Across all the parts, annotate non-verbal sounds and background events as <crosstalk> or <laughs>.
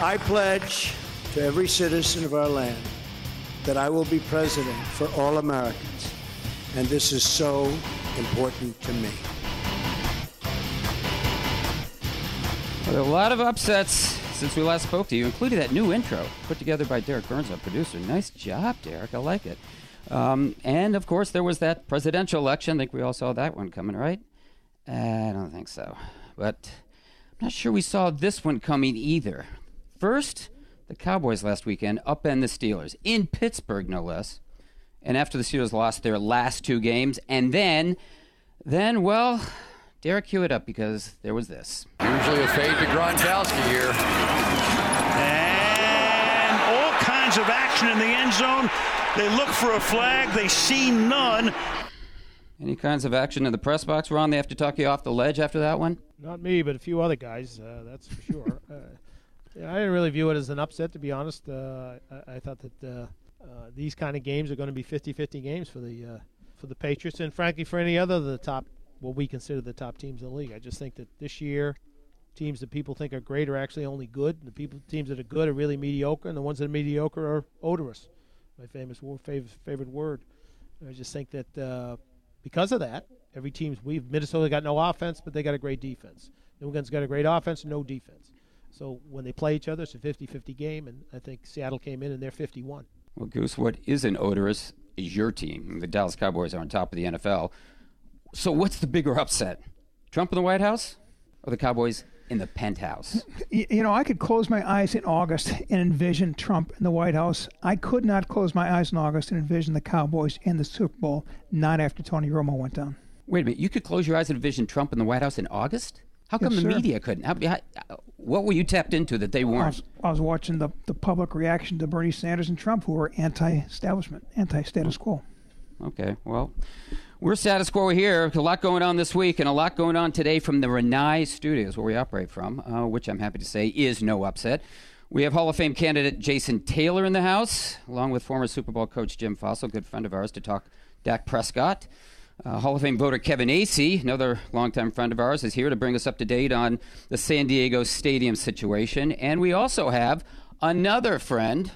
I pledge to every citizen of our land that I will be president for all Americans. And this is so important to me. A lot of upsets since we last spoke to you, including that new intro put together by Derek Burns, our producer. Nice job, Derek. I like it. Um, and of course, there was that presidential election. I think we all saw that one coming, right? I don't think so. But I'm not sure we saw this one coming either. First, the Cowboys last weekend upend the Steelers in Pittsburgh, no less. And after the Steelers lost their last two games, and then, then, well, Derek, cue it up because there was this. Usually a fade to Gronkowski here. And all kinds of action in the end zone. They look for a flag. They see none. Any kinds of action in the press box, Ron? They have to talk you off the ledge after that one? Not me, but a few other guys. Uh, that's for sure. <laughs> uh, yeah, I didn't really view it as an upset, to be honest. Uh, I, I thought that uh, uh, these kind of games are going to be 50-50 games for the uh, for the Patriots, and frankly, for any other of the top, what we consider the top teams in the league. I just think that this year, teams that people think are great are actually only good. The people teams that are good are really mediocre, and the ones that are mediocre are odorous. My famous word, favorite, favorite word. I just think that uh, because of that, every team's we've Minnesota got no offense, but they got a great defense. New England's got a great offense, no defense. So when they play each other, it's a 50-50 game, and I think Seattle came in and they're 51. Well, Goose, what isn't odorous is your team. The Dallas Cowboys are on top of the NFL. So what's the bigger upset? Trump in the White House or the Cowboys in the penthouse? You know, I could close my eyes in August and envision Trump in the White House. I could not close my eyes in August and envision the Cowboys in the Super Bowl, not after Tony Romo went down. Wait a minute. You could close your eyes and envision Trump in the White House in August? How come Yes, the sir. media couldn't? How, how, what were you tapped into that they weren't? was, I was watching the, the public reaction to Bernie Sanders and Trump, who were anti establishment, anti status quo. Okay, well, we're status quo here. A lot going on this week and a lot going on today from the Rinnai Studios, where we operate from, uh, which I'm happy to say is no upset. We have Hall of Fame candidate Jason Taylor in the house, along with former Super Bowl coach Jim Fassel, good friend of ours, to talk Dak Prescott. Uh, Hall of Fame voter Kevin Acee, another longtime friend of ours, is here to bring us up to date on the San Diego Stadium situation. And we also have another friend,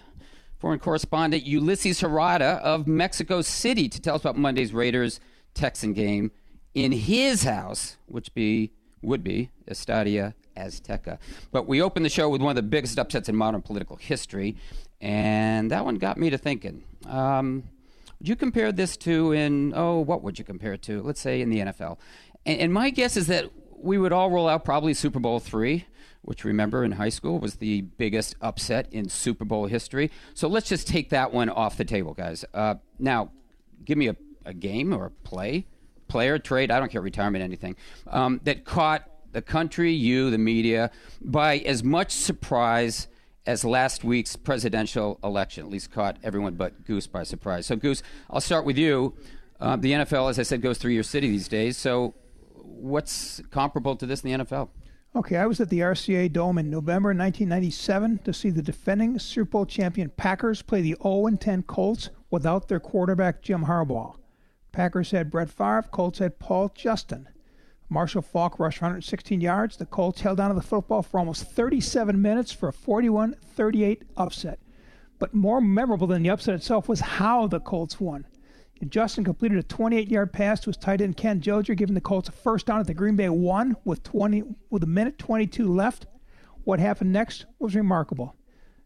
foreign correspondent Ulysses Harada of Mexico City to tell us about Monday's Raiders Texan game in his house, which be would be Estadio Azteca. But we opened the show with one of the biggest upsets in modern political history, and that one got me to thinking. Um, would you compare this to in oh what would you compare it to? Let's say in the NFL. And, and my guess is that we would all roll out probably Super Bowl three, which remember in high school was the biggest upset in Super Bowl history. So let's just take that one off the table, guys. Uh, now, give me a, a game or a play, player, trade, I don't care, retirement, anything, um, that caught the country, you, the media, by as much surprise as last week's presidential election. At least caught everyone but Goose by surprise. So, Goose, I'll start with you. Uh, the NFL, as I said, goes through your city these days. So, what's comparable to this in the NFL? Okay, I was at the RCA Dome in November 1997 to see the defending Super Bowl champion Packers play the 0 10 Colts without their quarterback Jim Harbaugh. Packers had Brett Favre, Colts had Paul Justin. Marshall Faulk rushed 116 yards. The Colts held on to the football for almost 37 minutes for a 41 38 upset. But more memorable than the upset itself was how the Colts won. Justin completed a 28-yard pass to his tight end Ken Dilger, giving the Colts a first down at the Green Bay one with 20 with a minute 22 left. What happened next was remarkable.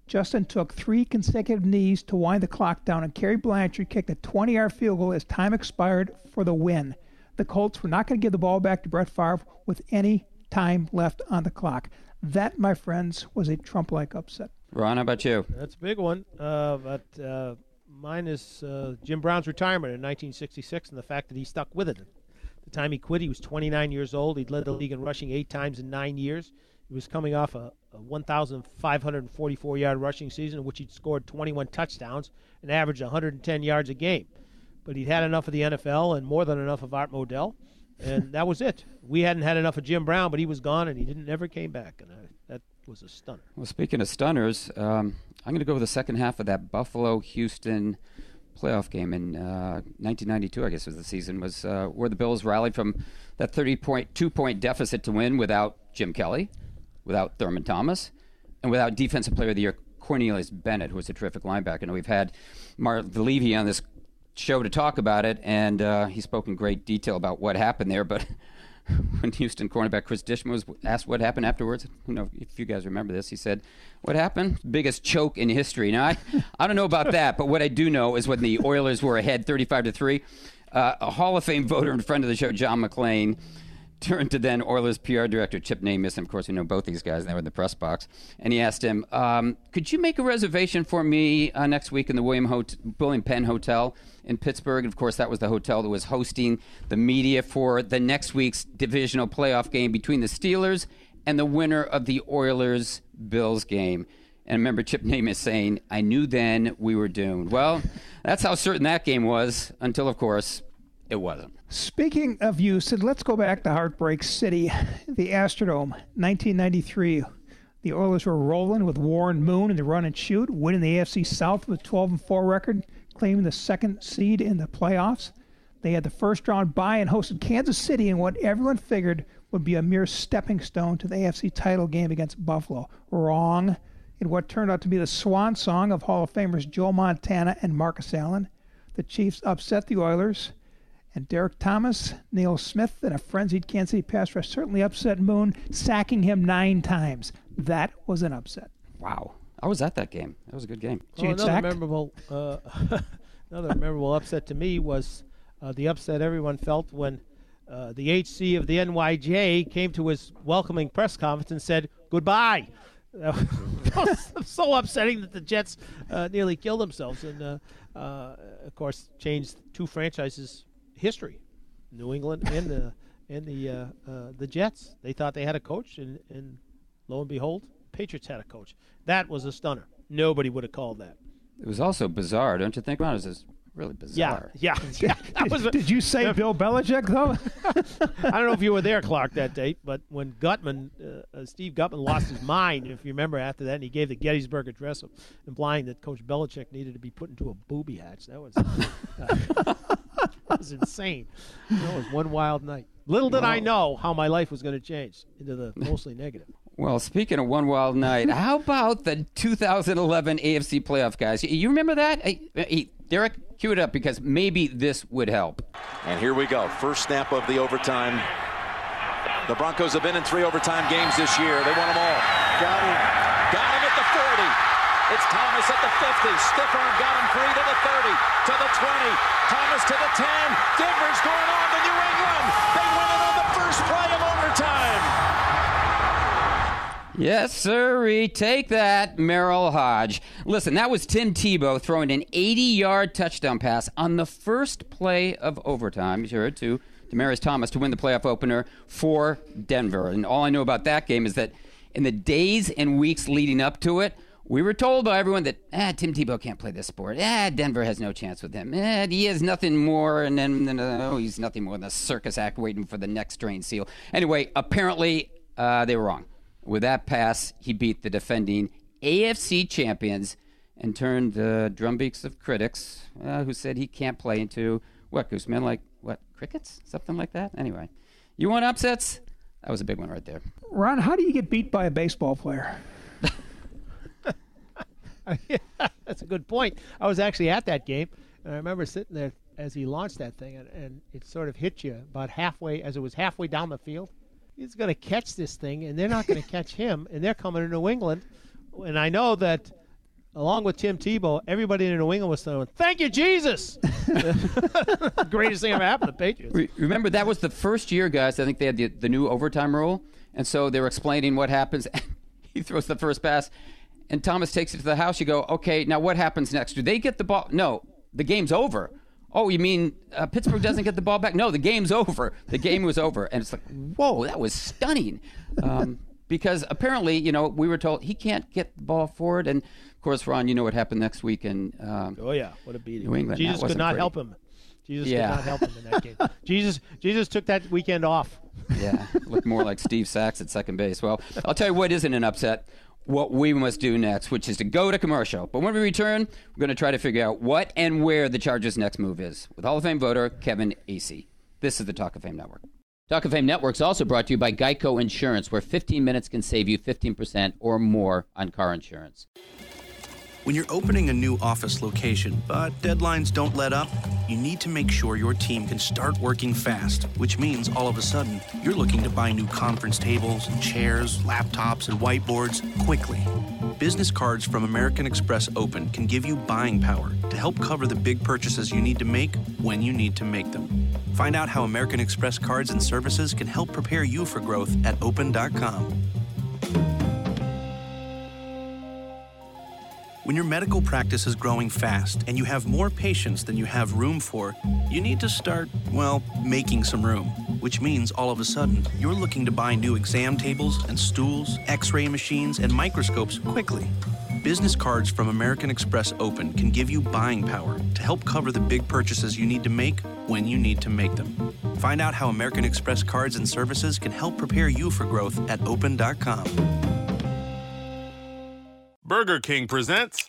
Justin took three consecutive knees to wind the clock down, and Cary Blanchard kicked a 20-yard field goal as time expired for the win. The Colts were not going to give the ball back to Brett Favre with any time left on the clock. That, my friends, was a Trump-like upset. Ron, how about you? That's a big one. Uh, but uh, mine is uh, Jim Brown's retirement in 1966 and the fact that he stuck with it. The time he quit, he was 29 years old. He'd led the league in rushing eight times in nine years. He was coming off a, a 1,544 yard rushing season in which he'd scored 21 touchdowns and averaged 110 yards a game. But he'd had enough of the NFL and more than enough of Art Modell, and that was it. We hadn't had enough of Jim Brown, but he was gone and he didn't never came back, and I, that was a stunner. Well, speaking of stunners, um, I'm going to go with the second half of that Buffalo Houston playoff game in uh, 1992, I guess was the season, was uh, where the Bills rallied from that 30 point, two point deficit to win without Jim Kelly, without Thurman Thomas, and without Defensive Player of the Year Cornelius Bennett, who was a terrific linebacker. And we've had Marv Levy on this show to talk about it, and uh, he spoke in great detail about what happened there. But <laughs> when Houston cornerback Chris Dishman was asked what happened afterwards, you know, if you guys remember this, he said, "What happened? Biggest choke in history." Now, I, I don't know about that, but what I do know is when the Oilers were ahead, thirty-five to three, uh, a Hall of Fame voter and friend of the show, John McClain turned to then Oilers PR director Chip Namias, and of course we know both these guys. They were in the press box, and he asked him, um, "Could you make a reservation for me uh, next week in the William, Hot- William Penn Hotel in Pittsburgh?" And of course, that was the hotel that was hosting the media for the next week's divisional playoff game between the Steelers and the winner of the Oilers Bills game. And I remember Chip Namias saying, "I knew then we were doomed." Well, that's how certain that game was until, of course, it wasn't. Speaking of Houston, let's go back to Heartbreak City, the Astrodome, 1993. The Oilers were rolling with Warren Moon in the run and shoot, winning the AFC South with a 12 and 4 record, claiming the second seed in the playoffs. They had the first round bye and hosted Kansas City in what everyone figured would be a mere stepping stone to the AFC title game against Buffalo. Wrong. In what turned out to be the swan song of Hall of Famers Joe Montana and Marcus Allen, the Chiefs upset the Oilers and Derrick Thomas, Neil Smith, and a frenzied Kansas City pass rush certainly upset Moon, sacking him nine times. That was an upset. Wow. I was at that game. That was a good game. Oh, another memorable, uh, <laughs> another memorable upset to me was uh, the upset everyone felt when uh, the HC of the NYJ came to his welcoming press conference and said goodbye. <laughs> That was <laughs> so upsetting that the Jets uh, nearly killed themselves, and uh, uh, of course changed two franchises' history, New England and the and the uh, uh, the Jets. They thought they had a coach, and, and lo and behold, Patriots had a coach. That was a stunner. Nobody would have called that. It was also bizarre, don't you think? Well, it was just really bizarre. Yeah, yeah. <laughs> yeah. Did, did you say Bill Belichick though? <laughs> I don't know if you were there, Clark, that date, but when Gutman, uh, uh, Steve Gutman, lost his mind, if you remember after that, and he gave the Gettysburg Address, implying that Coach Belichick needed to be put into a booby hatch. That was uh, that <laughs> <laughs> was insane. That was one wild night. Little did I know how my life was going to change into the mostly negative. Well, speaking of one wild night, <laughs> how about the 2011 AFC playoff guys? You remember that? Hey, hey, Derek, cue it up because maybe this would help. And here we go. First snap of the overtime. The Broncos have been in three overtime games this year. They won them all. Got him. Got him at the 40. It's Thomas at the 50. Stiff arm got him free to the 30, to the 20. Thomas to the 10. Denver's going on to New England. They win it on the first play of overtime. Yes, sir. Take that, Merril Hoge. Listen, that was Tim Tebow throwing an 80-yard touchdown pass on the first play of overtime. Heard to Demaryius Thomas to win the playoff opener for Denver. And all I know about that game is that in the days and weeks leading up to it, we were told by everyone that ah, Tim Tebow can't play this sport. Ah, Denver has no chance with him. Ah, he is nothing more, and then, then uh, oh, he's nothing more than a circus act waiting for the next trained seal. Anyway, apparently uh, they were wrong. With that pass, he beat the defending AFC champions and turned the drumbeats of critics uh, who said he can't play into what Gooseman like what crickets, something like that. Anyway, you want upsets? That was a big one right there. Ron, how do you get beat by a baseball player? <laughs> That's a good point. I was actually at that game, and I remember sitting there as he launched that thing, and, and it sort of hit you about halfway, as it was halfway down the field. He's going to catch this thing, and they're not going <laughs> to catch him, and they're coming to New England. And I know that, along with Tim Tebow, everybody in New England was saying, "Thank you, Jesus!" <laughs> Greatest thing ever happened to the Patriots. Remember, that was the first year, guys. I think they had the, the new overtime rule, and so they were explaining what happens. he throws the first pass, and Thomas takes it to the house. You go, okay, now what happens next? Do they get the ball? No, the game's over. Oh, you mean uh, Pittsburgh doesn't get the ball back? No, the game's <laughs> over. The game was over, and it's like, whoa, that was stunning. Um, <laughs> because apparently, you know, we were told he can't get the ball forward. And of course, Ron, you know what happened next week in um, Oh yeah, what a beating! New England. Jesus could not pretty. help him. Jesus Yeah. could not help him in that game. <laughs> Jesus, Jesus took that weekend off. Yeah, looked more like Steve Sax at second base. Well, I'll tell you what isn't an upset. What we must do next, which is to go to commercial. But when we return, we're going to try to figure out what and where the Chargers' next move is with Hall of Fame voter Kevin Acee. This is the Talk of Fame Network. Talk of Fame Network is also brought to you by Geico Insurance, where 15 minutes can save you 15% or more on car insurance. When you're opening a new office location, but deadlines don't let up, you need to make sure your team can start working fast, which means all of a sudden you're looking to buy new conference tables and chairs, laptops, and whiteboards quickly. Business cards from American Express Open can give you buying power to help cover the big purchases you need to make when you need to make them. Find out how American Express cards and services can help prepare you for growth at open.com. When your medical practice is growing fast and you have more patients than you have room for, you need to start, well, making some room. Which means all of a sudden, you're looking to buy new exam tables and stools, x ray machines, and microscopes quickly. Business cards from American Express Open can give you buying power to help cover the big purchases you need to make when you need to make them. Find out how American Express cards and services can help prepare you for growth at open.com. Burger King presents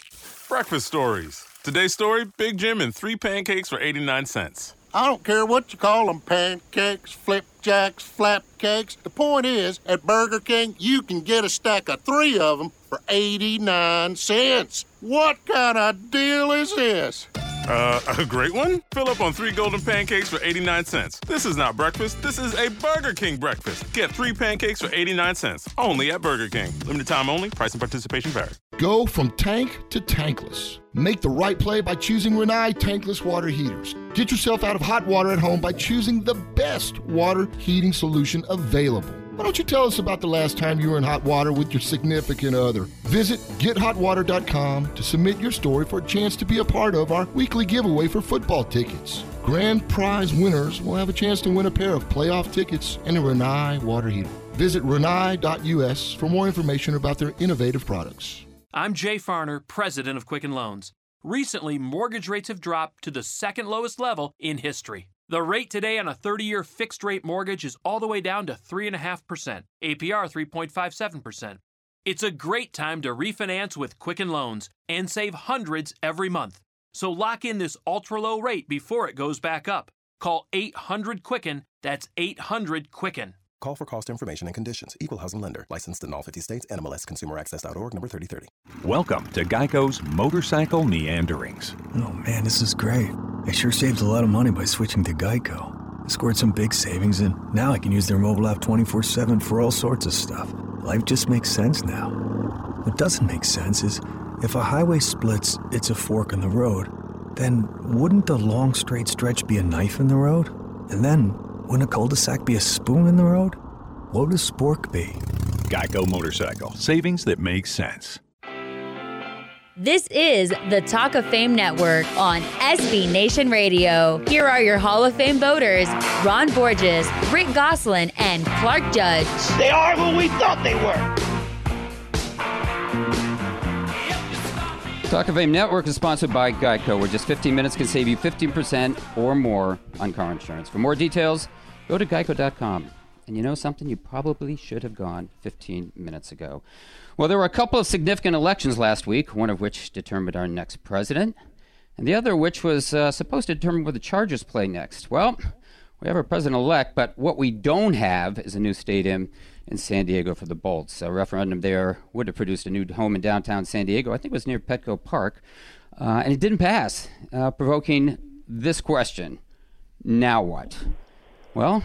Breakfast Stories. Today's story Big Jim and three pancakes for 89 cents. I don't care what you call them pancakes, flipjacks, flapcakes. The point is, at Burger King, you can get a stack of three of them for 89 cents. What kind of deal is this? Uh, a great one? Fill up on three golden pancakes for 89 cents. This is not breakfast, this is a Burger King breakfast. Get three pancakes for 89 cents, only at Burger King. Limited time only, price and participation vary. Go from tank to tankless. Make the right play by choosing Rinnai tankless water heaters. Get yourself out of hot water at home by choosing the best water heating solution available. Why don't you tell us about the last time you were in hot water with your significant other? Visit gethotwater.com to submit your story for a chance to be a part of our weekly giveaway for football tickets. Grand prize winners will have a chance to win a pair of playoff tickets and a Rinnai water heater. Visit rinnai.us for more information about their innovative products. I'm Jay Farner, president of Quicken Loans. Recently, mortgage rates have dropped to the second lowest level in history. The rate today on a 30 year fixed rate mortgage is all the way down to 3.5%, APR 3.57%. It's a great time to refinance with Quicken Loans and save hundreds every month. So lock in this ultra low rate before it goes back up. Call 800 Quicken, that's 800 Quicken. Call for cost information and conditions. Equal housing lender. Licensed in all 50 states. NMLS ConsumerAccess.org number 3030. Welcome to Geico's Motorcycle Meanderings. Oh man, this is great. I sure saved a lot of money by switching to Geico. I scored some big savings and now I can use their mobile app 24 7 for all sorts of stuff. Life just makes sense now. What doesn't make sense is if a highway splits, it's a fork in the road. Then wouldn't the long straight stretch be a knife in the road? And then wouldn't a cul-de-sac be a spoon in the road? What would a spork be? Geico Motorcycle. Savings that make sense. This is the Talk of Fame Network on SB Nation Radio. Here are your Hall of Fame voters Ron Borges, Rick Gosselin, and Clark Judge. They are who we thought they were. Talk of Fame Network is sponsored by Geico, where just 15 minutes can save you 15% or more on car insurance. For more details, go to geico.com. And you know something? You probably should have gone 15 minutes ago. Well, there were a couple of significant elections last week, one of which determined our next president, and the other which was uh, supposed to determine where the Chargers play next. Well, we have a president elect, but what we don't have is a new stadium in San Diego for the Bolts. A referendum there would have produced a new home in downtown San Diego. I think it was near Petco Park. Uh, and it didn't pass, uh, provoking this question Now what? Well,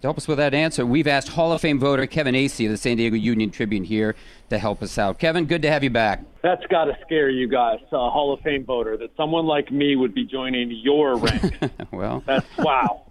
to help us with that answer, we've asked Hall of Fame voter Kevin Acee of the San Diego Union Tribune here to help us out. Kevin, good to have you back. That's got to scare you guys, a Hall of Fame voter, that someone like me would be joining your <laughs> ranks. well, That's wow.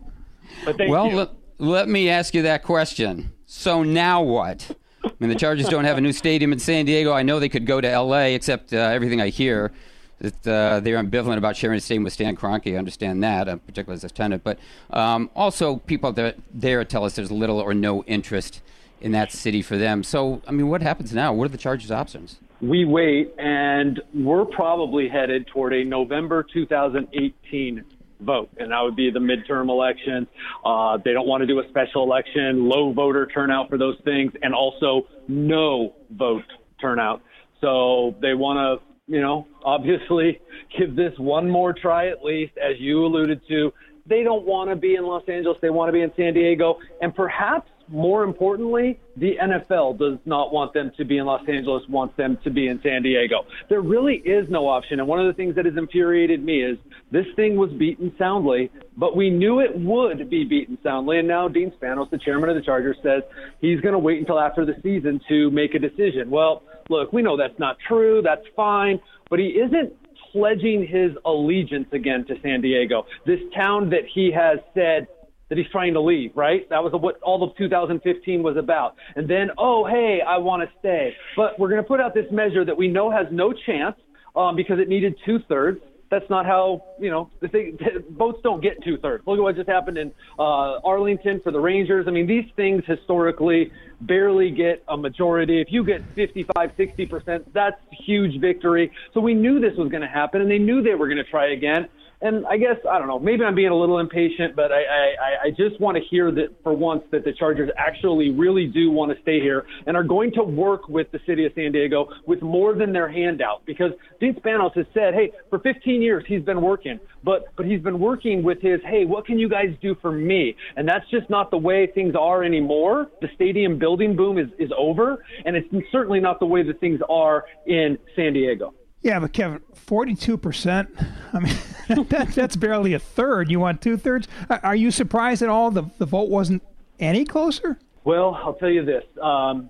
But thank well, you. let, let me ask you that question. So now what? I mean, the Chargers don't have a new stadium in San Diego. I know they could go to L.A., except uh, everything I hear that uh, they're ambivalent about sharing a stadium with Stan Kroenke. I understand that, uh, particularly as a tenant. But um, also, people there tell us there's little or no interest in that city for them. So, I mean, what happens now? What are the Chargers' options? We wait, and we're probably headed toward a November 2018 vote, and that would be the midterm elections. Uh, they don't want to do a special election, low voter turnout for those things, and also no vote turnout. So they want to, you know, obviously <laughs> give this one more try at least, as you alluded to. They don't want to be in Los Angeles. They want to be in San Diego. And perhaps more importantly, the NFL does not want them to be in Los Angeles, wants them to be in San Diego. There really is no option. And one of the things that has infuriated me is this thing was beaten soundly, but we knew it would be beaten soundly. And now Dean Spanos, the chairman of the Chargers, says he's going to wait until after the season to make a decision. Well, look, we know that's not true. That's fine. But he isn't pledging his allegiance again to San Diego, this town that he has said that he's trying to leave, right? That was what all of 2015 was about. And then, oh, hey, I want to stay. But we're going to put out this measure that we know has no chance um, because it needed two thirds. That's not how, you know, the thing, <laughs> votes don't get two thirds. Look at what just happened in uh, Arlington for the Rangers. I mean, these things historically barely get a majority. If you get 55, 60%, that's huge victory. So we knew this was going to happen, and they knew they were going to try again and I guess I don't know. Maybe I'm being a little impatient, but I I, I just want to hear that for once that the Chargers actually really do want to stay here and are going to work with the city of San Diego with more than their handout. Because Dean Spanos has said, hey, for 15 years he's been working, but but he's been working with his, hey, what can you guys do for me? And that's just not the way things are anymore. The stadium building boom is is over, and it's certainly not the way that things are in San Diego. Yeah, but Kevin, forty-two percent. I mean, <laughs> that, that's barely a third. You want two thirds? Are you surprised at all the the vote wasn't any closer? Well, I'll tell you this. Um,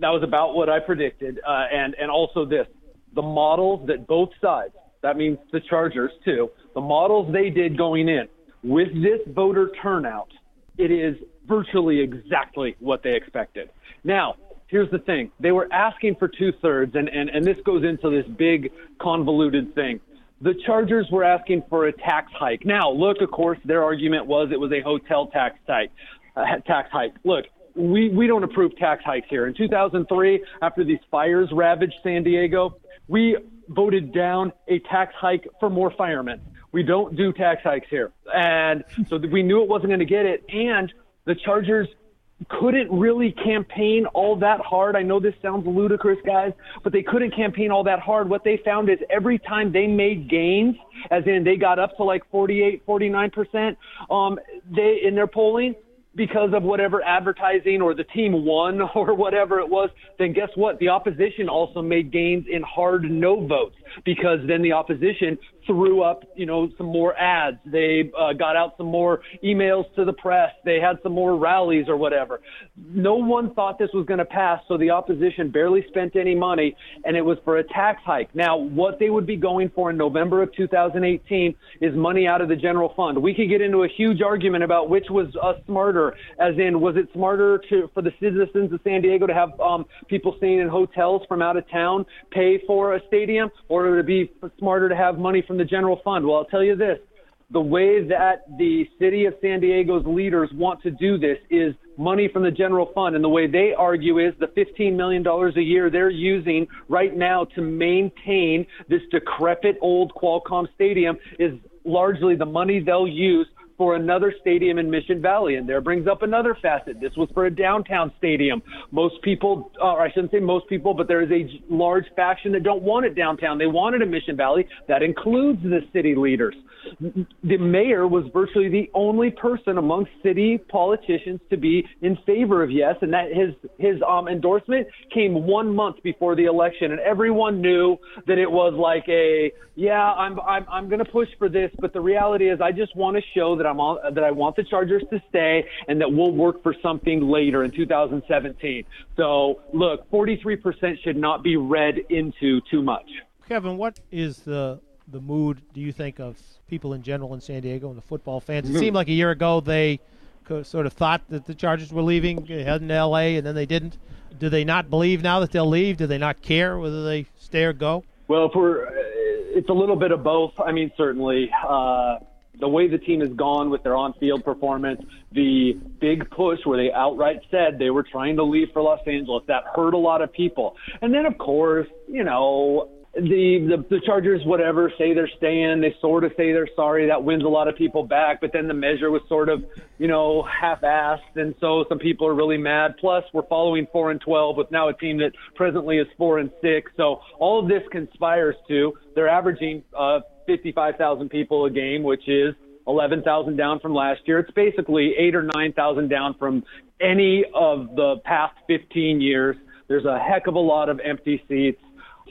that was about what I predicted, uh, and and also this: the models that both sides. That means the Chargers too. The models they did going in with this voter turnout, it is virtually exactly what they expected. Now, here's the thing they were asking for two thirds, and, and, and this goes into this big convoluted thing. The Chargers were asking for a tax hike. Now, look, of course, their argument was it was a hotel tax hike. Uh, tax hike. Look, we, we don't approve tax hikes here. In 2003, after these fires ravaged San Diego, we voted down a tax hike for more firemen. We don't do tax hikes here. And so we knew it wasn't going to get it. And the Chargers couldn't really campaign all that hard. I know this sounds ludicrous, guys, but they couldn't campaign all that hard. What they found is every time they made gains, as in they got up to like 48, 49%, um, they, in their polling, because of whatever advertising or the team won <laughs> or whatever it was, then guess what? The opposition also made gains in hard no votes because then the opposition threw up, you know, some more ads. They uh, got out some more emails to the press. They had some more rallies or whatever. No one thought this was going to pass, so the opposition barely spent any money, and it was for a tax hike. Now, what they would be going for in November of 2018 is money out of the general fund. We could get into a huge argument about which was uh, smarter, as in, was it smarter to for the citizens of San Diego to have um, people staying in hotels from out of town pay for a stadium, or would it be smarter to have money from the general fund? Well, I'll tell you this. The way that the city of San Diego's leaders want to do this is money from the general fund. And the way they argue is the $15 million a year they're using right now to maintain this decrepit old Qualcomm stadium is largely the money they'll use for another stadium in Mission Valley. And there brings up another facet. This was for a downtown stadium. Most people, uh, or I shouldn't say most people, but there is a large faction that don't want it downtown. They wanted a Mission Valley. That includes the city leaders. The mayor was virtually the only person among city politicians to be in favor of yes, and that his his um, endorsement came one month before the election, and everyone knew that it was like a yeah, I'm I'm I'm going to push for this, but the reality is I just want to show that I'm that I want the Chargers to stay and that we'll work for something later in 2017. So, look, 43% should not be read into too much. Kevin, what is the the mood do you think of people in general in San Diego and the football fans? It seemed like a year ago they sort of thought that the Chargers were leaving, heading to L.A., and then they didn't. Do they not believe now that they'll leave? Do they not care whether they stay or go? Well, if we're, it's a little bit of both. I mean, certainly. Uh, the way the team has gone with their on-field performance, the big push where they outright said they were trying to leave for Los Angeles, that hurt a lot of people. And then, of course, you know, the, the the Chargers, whatever, say they're staying. They sort of say they're sorry. That wins a lot of people back. But then the measure was sort of, you know, half-assed, and so some people are really mad. Plus, we're following four and twelve with now a team that presently is four and six. So all of this conspires to they're averaging uh, 55,000 people a game, which is 11,000 down from last year. It's basically eight or 9,000 down from any of the past 15 years. There's a heck of a lot of empty seats.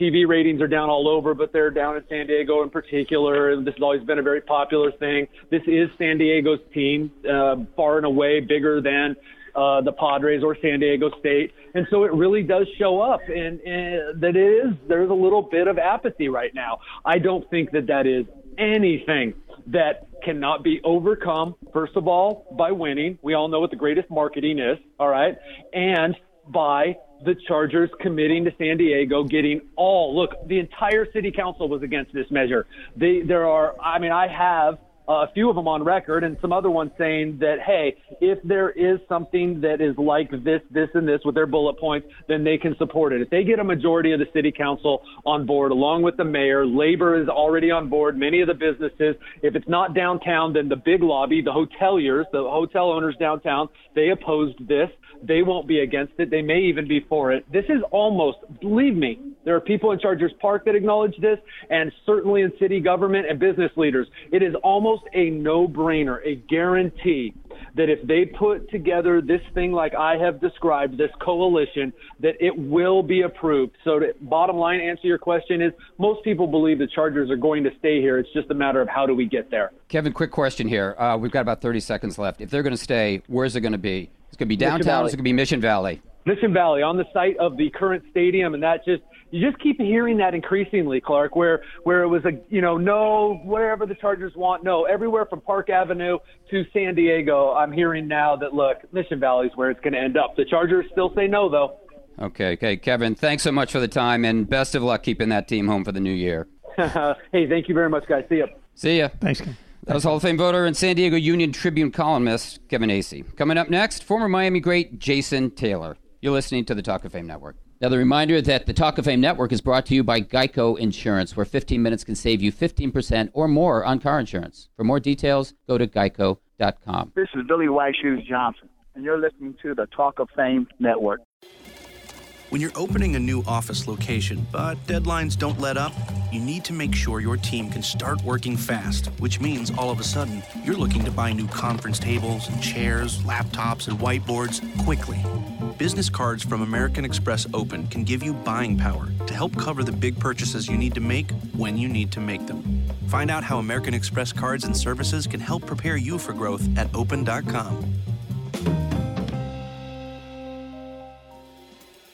TV ratings are down all over, but they're down in San Diego in particular. This has always been a very popular thing. This is San Diego's team, uh, far and away bigger than uh, the Padres or San Diego State. And so it really does show up and, and that it is, there's a little bit of apathy right now. I don't think that that is anything that cannot be overcome, first of all, by winning. We all know what the greatest marketing is, all right? And by the Chargers committing to San Diego, getting all look. The entire city council was against this measure. They, there are, I mean, I have a few of them on record and some other ones saying that, hey, if there is something that is like this, this, and this with their bullet points, then they can support it. If they get a majority of the city council on board, along with the mayor, labor is already on board, many of the businesses. If it's not downtown, then the big lobby, the hoteliers, the hotel owners downtown, they opposed this. They won't be against it. They may even be for it. This is almost, believe me, there are people in Chargers Park that acknowledge this, and certainly in city government and business leaders. It is almost a no brainer, a guarantee that if they put together this thing like I have described, this coalition, that it will be approved. So, to, bottom line answer your question is most people believe the Chargers are going to stay here. It's just a matter of how do we get there. Kevin, quick question here. Uh, we've got about 30 seconds left. If they're going to stay, where's it going to be? It's going to be downtown. It's going to be Mission Valley. Mission Valley on the site of the current stadium, and that just you just keep hearing that increasingly, Clark, where where it was a you know no wherever the Chargers want no everywhere from Park Avenue to San Diego. I'm hearing now that look Mission Valley is where it's going to end up. The Chargers still say no though. Okay, okay, Kevin. Thanks so much for the time, and best of luck keeping that team home for the new year. <laughs> hey, thank you very much, guys. See ya. See ya. Thanks, Ken. That was Hall of Fame voter and San Diego Union Tribune columnist Kevin Acee. Coming up next, former Miami great Jason Taylor. You're listening to the Talk of Fame Network. Now, the reminder that the Talk of Fame Network is brought to you by Geico Insurance, where 15 minutes can save you 15% or more on car insurance. For more details, go to geico.com. This is Billy White Shoes Johnson, and you're listening to the Talk of Fame Network. When you're opening a new office location, but deadlines don't let up, you need to make sure your team can start working fast, which means all of a sudden you're looking to buy new conference tables and chairs, laptops, and whiteboards quickly. Business cards from American Express Open can give you buying power to help cover the big purchases you need to make when you need to make them. Find out how American Express cards and services can help prepare you for growth at open.com.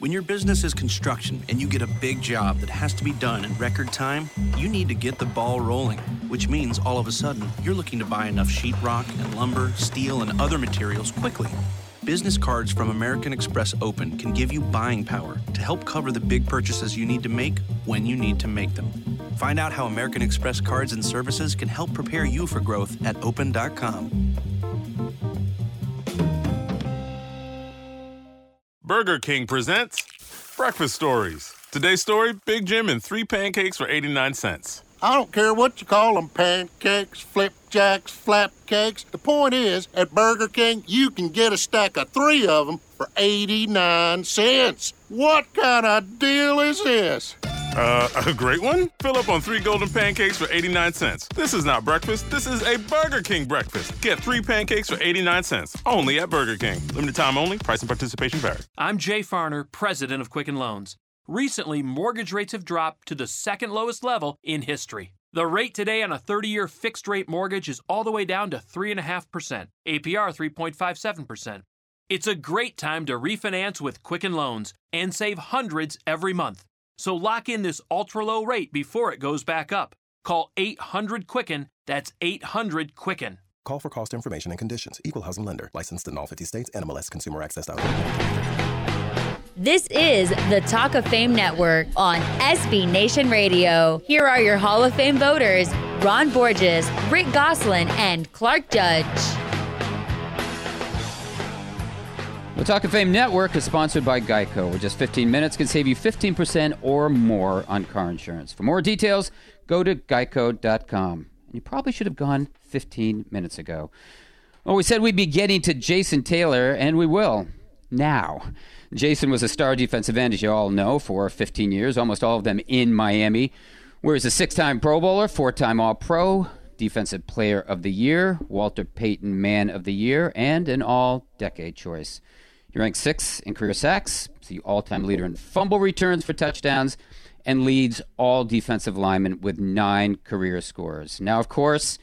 When your business is construction and you get a big job that has to be done in record time, you need to get the ball rolling, which means all of a sudden you're looking to buy enough sheetrock and lumber, steel, and other materials quickly. Business cards from American Express Open can give you buying power to help cover the big purchases you need to make when you need to make them. Find out how American Express cards and services can help prepare you for growth at open.com. Burger King presents Breakfast Stories. Today's story Big Jim and three pancakes for 89 cents. I don't care what you call them pancakes, flipjacks, flapcakes. The point is, at Burger King, you can get a stack of three of them for 89 cents. What kind of deal is this? Uh, a great one? Fill up on three golden pancakes for 89 cents. This is not breakfast, this is a Burger King breakfast. Get three pancakes for 89 cents, only at Burger King. Limited time only, price and participation vary. I'm Jay Farner, president of Quicken Loans. Recently, mortgage rates have dropped to the second lowest level in history. The rate today on a 30 year fixed rate mortgage is all the way down to 3.5%, APR 3.57%. It's a great time to refinance with Quicken Loans and save hundreds every month. So lock in this ultra low rate before it goes back up. Call 800 Quicken, that's 800 Quicken. Call for cost information and conditions. Equal housing lender. Licensed in all 50 states. NMLS Consumer Access. This is the Talk of Fame Network on SB Nation Radio. Here are your Hall of Fame voters Ron Borges, Rick Gosselin, and Clark Judge. The Talk of Fame Network is sponsored by Geico, where just 15 minutes can save you 15% or more on car insurance. For more details, go to geico.com. You probably should have gone 15 minutes ago. Well, we said we'd be getting to Jason Taylor, and we will now. Jason was a star defensive end, as you all know, for 15 years, almost all of them in Miami, where he's a six time Pro Bowler, four time All Pro, Defensive Player of the Year, Walter Payton Man of the Year, and an All Decade choice. He ranks sixth in career sacks, is the all time leader in fumble returns for touchdowns, and leads all defensive linemen with nine career scores. Now, of course,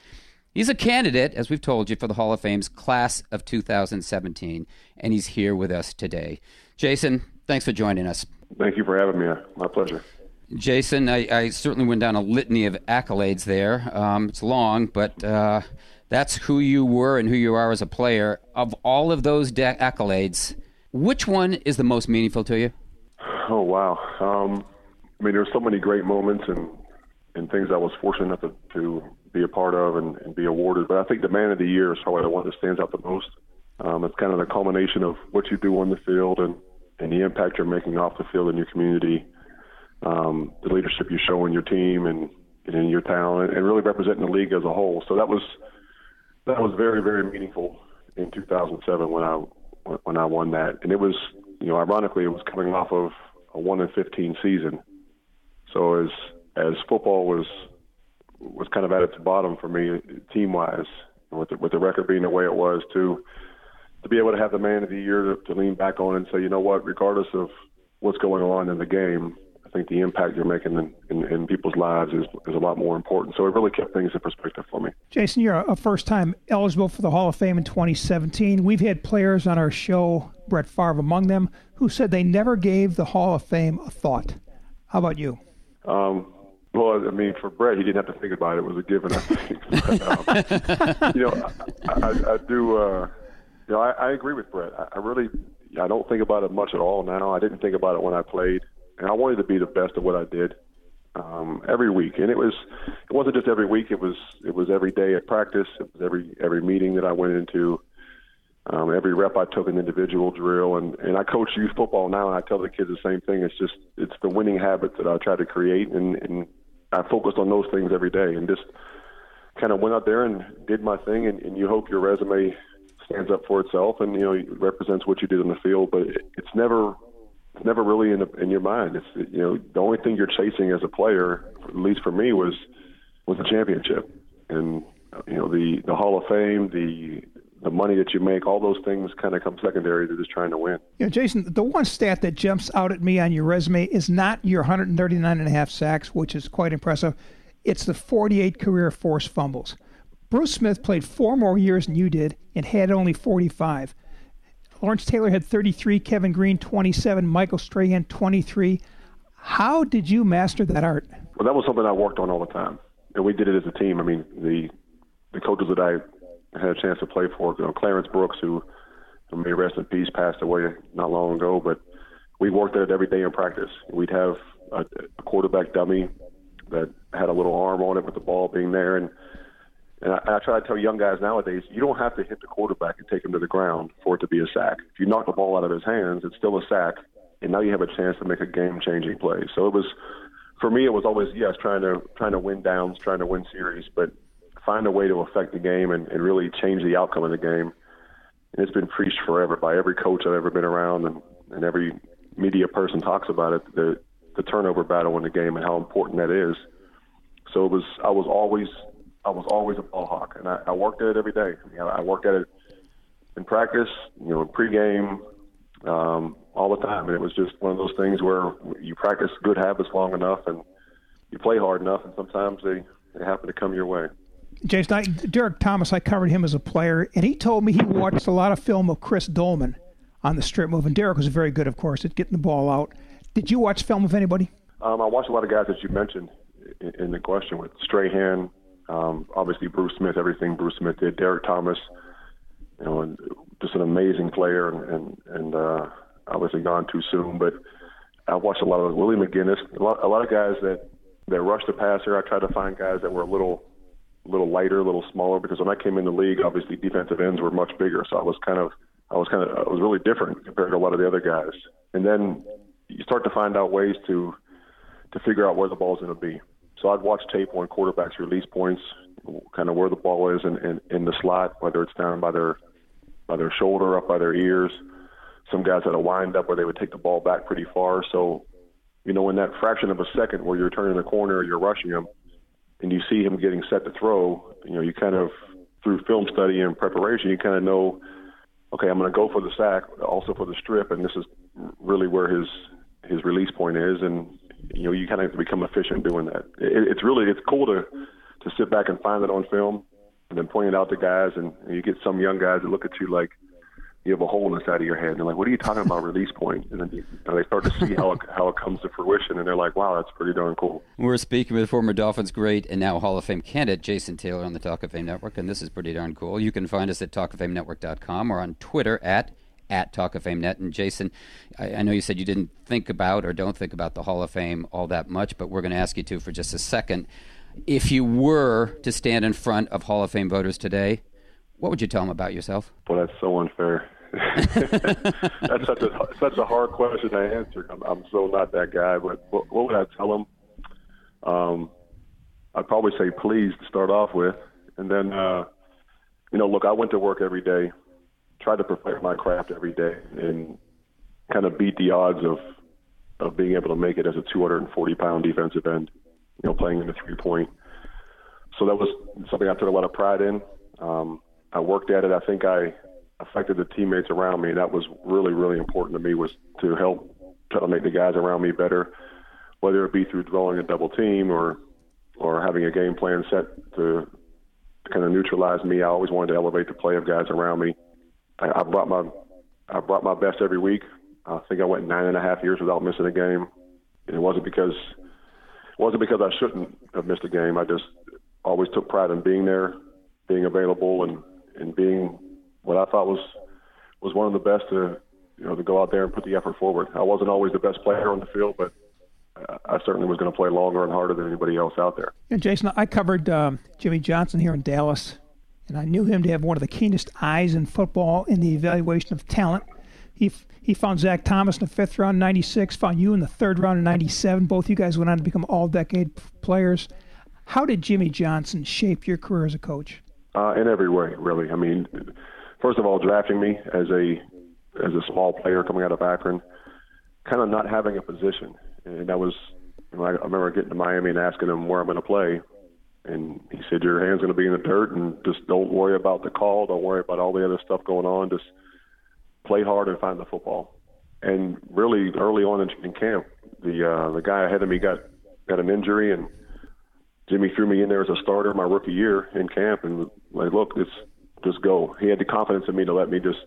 he's a candidate, as we've told you, for the Hall of Fame's class of 2017, and he's here with us today. Jason, thanks for joining us. Thank you for having me. My pleasure. Jason, I, I certainly went down a litany of accolades there. Um, it's long, but uh, that's who you were and who you are as a player. Of all of those de- accolades, which one is the most meaningful to you? Oh wow! Um, I mean, there's so many great moments and and things I was fortunate enough to, to be a part of and, and be awarded. But I think the Man of the Year is probably the one that stands out the most. Um, it's kind of the culmination of what you do on the field and and the impact you're making off the field in your community, um, the leadership you show in your team and, and in your town, and, and really representing the league as a whole. So that was that was very very meaningful in 2007 when I when I won that, and it was you know ironically it was coming off of a one in 15 season. So as as football was was kind of at its bottom for me team wise, with the, with the record being the way it was, to to be able to have the man of the year to, to lean back on and say, you know what, regardless of what's going on in the game, think the impact you're making in, in, in people's lives is, is a lot more important. So it really kept things in perspective for me. Jason, you're a first time eligible for the Hall of Fame in 2017. We've had players on our show, Brett Favre among them, who said they never gave the Hall of Fame a thought. How about you? Um, well, I mean, for Brett, he didn't have to think about it. It was a given, I think. but, <laughs> um, you know, I, I, I do. Uh, you know, I, I agree with Brett. I, I really, I don't think about it much at all now. I didn't think about it when I played, and I wanted to be the best at what I did um, every week. And it was, it wasn't just every week. It was, it was every day at practice. It was every every meeting that I went into. Um, every rep I took an individual drill, and and I coach youth football now, and I tell the kids the same thing. It's just it's the winning habits that I try to create, and and I focused on those things every day, and just kind of went out there and did my thing, and, and you hope your resume stands up for itself and you know represents what you did in the field. But it, it's never it's never really in in your mind. It's you know the only thing you're chasing as a player, at least for me, was was the championship, and you know the the Hall of Fame, the the money that you make, all those things kind of come secondary to just trying to win. Know, Jason, the one stat that jumps out at me on your resume is not your 139 and a half sacks, which is quite impressive. It's the 48 career forced fumbles. Bruce Smith played four more years than you did and had only 45. Lawrence Taylor had 33, Kevin Greene 27, Michael Strahan 23. How did you master that art? Well, that was something I worked on all the time, and we did it as a team. I mean, the the coaches that I had a chance to play for, you know, Clarence Brooks, who, who may rest in peace, passed away not long ago, but we worked at it every day in practice. We'd have a, a quarterback dummy that had a little arm on it with the ball being there, and and I, I try to tell young guys nowadays, you don't have to hit the quarterback and take him to the ground for it to be a sack. If you knock the ball out of his hands, it's still a sack, and now you have a chance to make a game-changing play. So it was, for me, it was always yes, trying to trying to win downs, trying to win series, but find a way to affect the game and, and really change the outcome of the game. And it's been preached forever by every coach I've ever been around, and, and every media person talks about it. The the turnover battle in the game and how important that is. So it was. I was always I was always a ball hawk, and I, I worked at it every day. You know, I worked at it in practice, you know, in pregame, um, all the time, and it was just one of those things where you practice good habits long enough, and you play hard enough, and sometimes they they happen to come your way. Jason, I, Derrick Thomas, I covered him as a player, and he told me he watched a lot of film of Chris Doleman on the strip move, and Derrick was very good, of course, at getting the ball out. Did you watch film of anybody? Um, I watched a lot of guys that you mentioned in, in the question with Strahan, um, obviously, Bruce Smith, everything Bruce Smith did. Derrick Thomas, you know, and just an amazing player, and and, and uh, obviously gone too soon. But I watched a lot of Willie McGinest, a lot, a lot of guys that that rushed the passer. I tried to find guys that were a little little lighter, a little smaller. Because when I came in the league, obviously defensive ends were much bigger, so I was kind of I was kind of I was really different compared to a lot of the other guys. And then you start to find out ways to to figure out where the ball's going to be. So I'd watch tape on quarterbacks' release points, kind of where the ball is in, in, in the slot, whether it's down by their by their shoulder, up by their ears. Some guys had a wind up where they would take the ball back pretty far. So, you know, in that fraction of a second where you're turning the corner you're rushing him, and you see him getting set to throw, you know, you kind of through film study and preparation, you kind of know, okay, I'm going to go for the sack, also for the strip, and this is really where his his release point is, and you know, you kind of become efficient doing that. It, it's really it's cool to to sit back and find it on film, and then point it out to guys, and, and you get some young guys that look at you like you have a hole in the side of your head. And they're like, "What are you talking about, release point?" And then you, they start to see how it, how it comes to fruition, and they're like, "Wow, that's pretty darn cool." We're speaking with former Dolphins great and now Hall of Fame candidate Jason Taylor on the Talk of Fame Network, and this is pretty darn cool. You can find us at talkoffamenetwork.com or on Twitter at at Talk of Fame Net. And Jason, I, I, know you said you didn't think about or don't think about the Hall of Fame all that much, but we're going to ask you to for just a second. If you were to stand in front of Hall of Fame voters today, what would you tell them about yourself? Well, that's so unfair. <laughs> that's such a such a hard question to answer. I'm, I'm so not that guy. But what, what would I tell them? Um, I'd probably say please to start off with, and then uh, you know, look, I went to work every day, tried to perfect my craft every day, and kind of beat the odds of of being able to make it as a 240 pound defensive end, you know, playing in the three point. So that was something I took a lot of pride in. Um, I worked at it. I think I affected the teammates around me. That was really, really important to me was to help try to make the guys around me better, whether it be through drawing a double team or or having a game plan set to kind of neutralize me. I always wanted to elevate the play of guys around me. I, I brought my I brought my best every week. I think I went nine and a half years without missing a game. And it wasn't because it wasn't because I shouldn't have missed a game. I just always took pride in being there, being available, and and being what I thought was was one of the best to you know to go out there and put the effort forward. I wasn't always the best player on the field, but I certainly was going to play longer and harder than anybody else out there. And Jason, I covered um, Jimmy Johnson here in Dallas, and I knew him to have one of the keenest eyes in football in the evaluation of talent. He he found Zach Thomas in the fifth round in '96, found you in the third round in '97. Both you guys went on to become all-decade players. How did Jimmy Johnson shape your career as a coach? Uh, in every way, really. I mean, first of all, drafting me as a as a small player coming out of Akron, kind of not having a position, and that was. You know, I remember getting to Miami and asking him where I'm going to play, and he said, "Your hand's going to be in the dirt, and just don't worry about the call. Don't worry about all the other stuff going on. Just play hard and find the football." And really, early on in, in camp, the uh, the guy ahead of me got got an injury, and Jimmy threw me in there as a starter my rookie year in camp, and like, look, it's just go. He had the confidence in me to let me just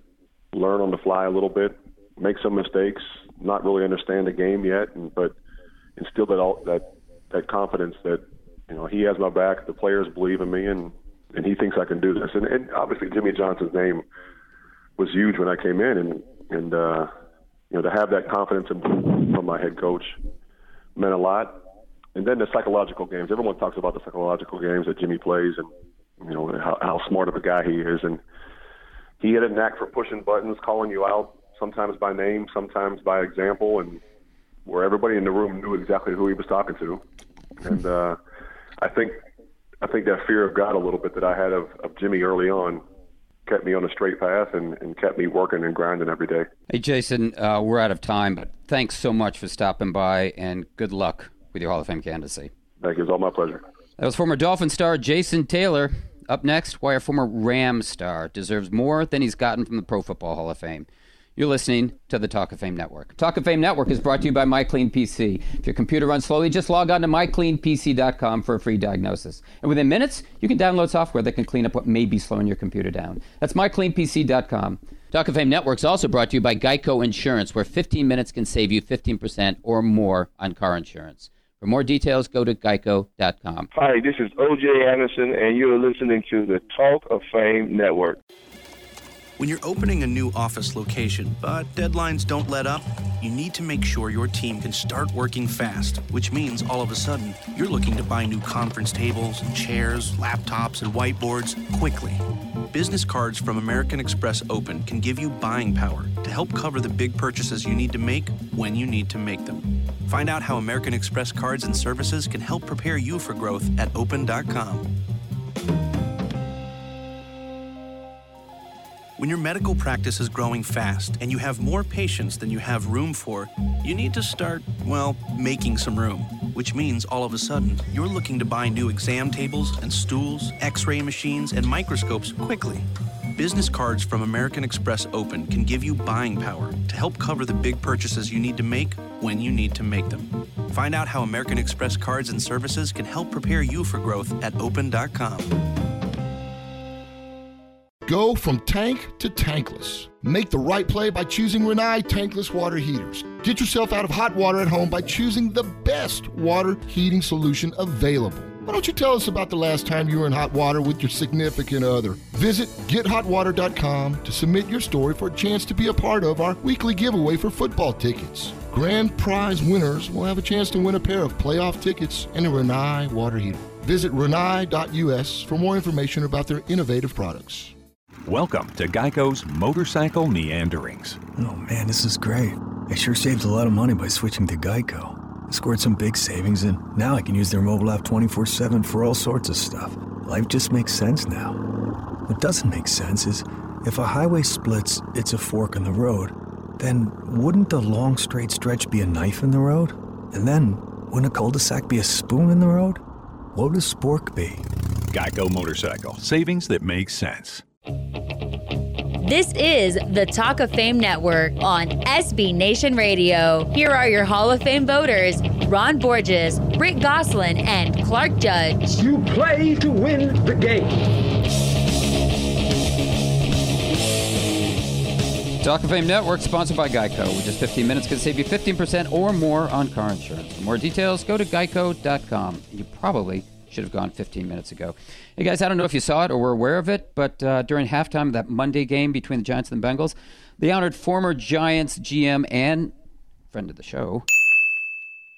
learn on the fly a little bit, make some mistakes, not really understand the game yet, and, but instill that all, that that confidence that you know he has my back, the players believe in me, and and he thinks I can do this. And, and obviously Jimmy Johnson's name was huge when I came in, and and uh, you know to have that confidence from my head coach meant a lot. And then the psychological games. Everyone talks about the psychological games that Jimmy plays, and you know how, how smart of a guy he is, and he had a knack for pushing buttons, calling you out, sometimes by name, sometimes by example, and where everybody in the room knew exactly who he was talking to. And uh, I think I think that fear of God a little bit that I had of, of Jimmy early on kept me on a straight path and, and kept me working and grinding every day. Hey, Jason, uh, we're out of time, but thanks so much for stopping by and good luck with your Hall of Fame candidacy. Thank you. It's all my pleasure. That was former Dolphin star Jason Taylor. Up next, why a former Rams star deserves more than he's gotten from the Pro Football Hall of Fame. You're listening to the Talk of Fame Network. Talk of Fame Network is brought to you by MyCleanPC. If your computer runs slowly, just log on to mycleanpc.com for a free diagnosis. And within minutes, you can download software that can clean up what may be slowing your computer down. That's mycleanpc.com. Talk of Fame Network is also brought to you by Geico Insurance, where 15 minutes can save you 15% or more on car insurance. For more details, go to geico.com. Hi, this is OJ Anderson, and you're listening to the Talk of Fame Network. When you're opening a new office location, but deadlines don't let up, you need to make sure your team can start working fast, which means all of a sudden you're looking to buy new conference tables and chairs, laptops, and whiteboards quickly. Business cards from American Express Open can give you buying power to help cover the big purchases you need to make when you need to make them. Find out how American Express cards and services can help prepare you for growth at open.com. When your medical practice is growing fast and you have more patients than you have room for, you need to start, well, making some room. Which means all of a sudden, you're looking to buy new exam tables and stools, x ray machines, and microscopes quickly. Business cards from American Express Open can give you buying power to help cover the big purchases you need to make when you need to make them. Find out how American Express cards and services can help prepare you for growth at open.com. Go from tank to tankless. Make the right play by choosing Rinnai tankless water heaters. Get yourself out of hot water at home by choosing the best water heating solution available. Why don't you tell us about the last time you were in hot water with your significant other? Visit gethotwater.com to submit your story for a chance to be a part of our weekly giveaway for football tickets. Grand prize winners will have a chance to win a pair of playoff tickets and a Rinnai water heater. Visit rinnai.us for more information about their innovative products. Welcome to Geico's Motorcycle Meanderings. Oh man, this is great. I sure saved a lot of money by switching to Geico. I scored some big savings and now I can use their mobile app 24 7 for all sorts of stuff. Life just makes sense now. What doesn't make sense is if a highway splits, it's a fork in the road, then wouldn't the long straight stretch be a knife in the road? And then wouldn't a cul de sac be a spoon in the road? What would a spork be? Geico Motorcycle. Savings that make sense. This is the Talk of Fame Network on SB Nation Radio. Here are your Hall of Fame voters Ron Borges, Rick Gosselin, and Clark Judge. You play to win the game. Talk of Fame Network, sponsored by Geico, which is 15 minutes can save you 15% or more on car insurance. For more details, go to geico.com. You probably should have gone 15 minutes ago. Hey guys, I don't know if you saw it or were aware of it, but uh, during halftime of that Monday game between the Giants and the Bengals, they honored former Giants GM and friend of the show,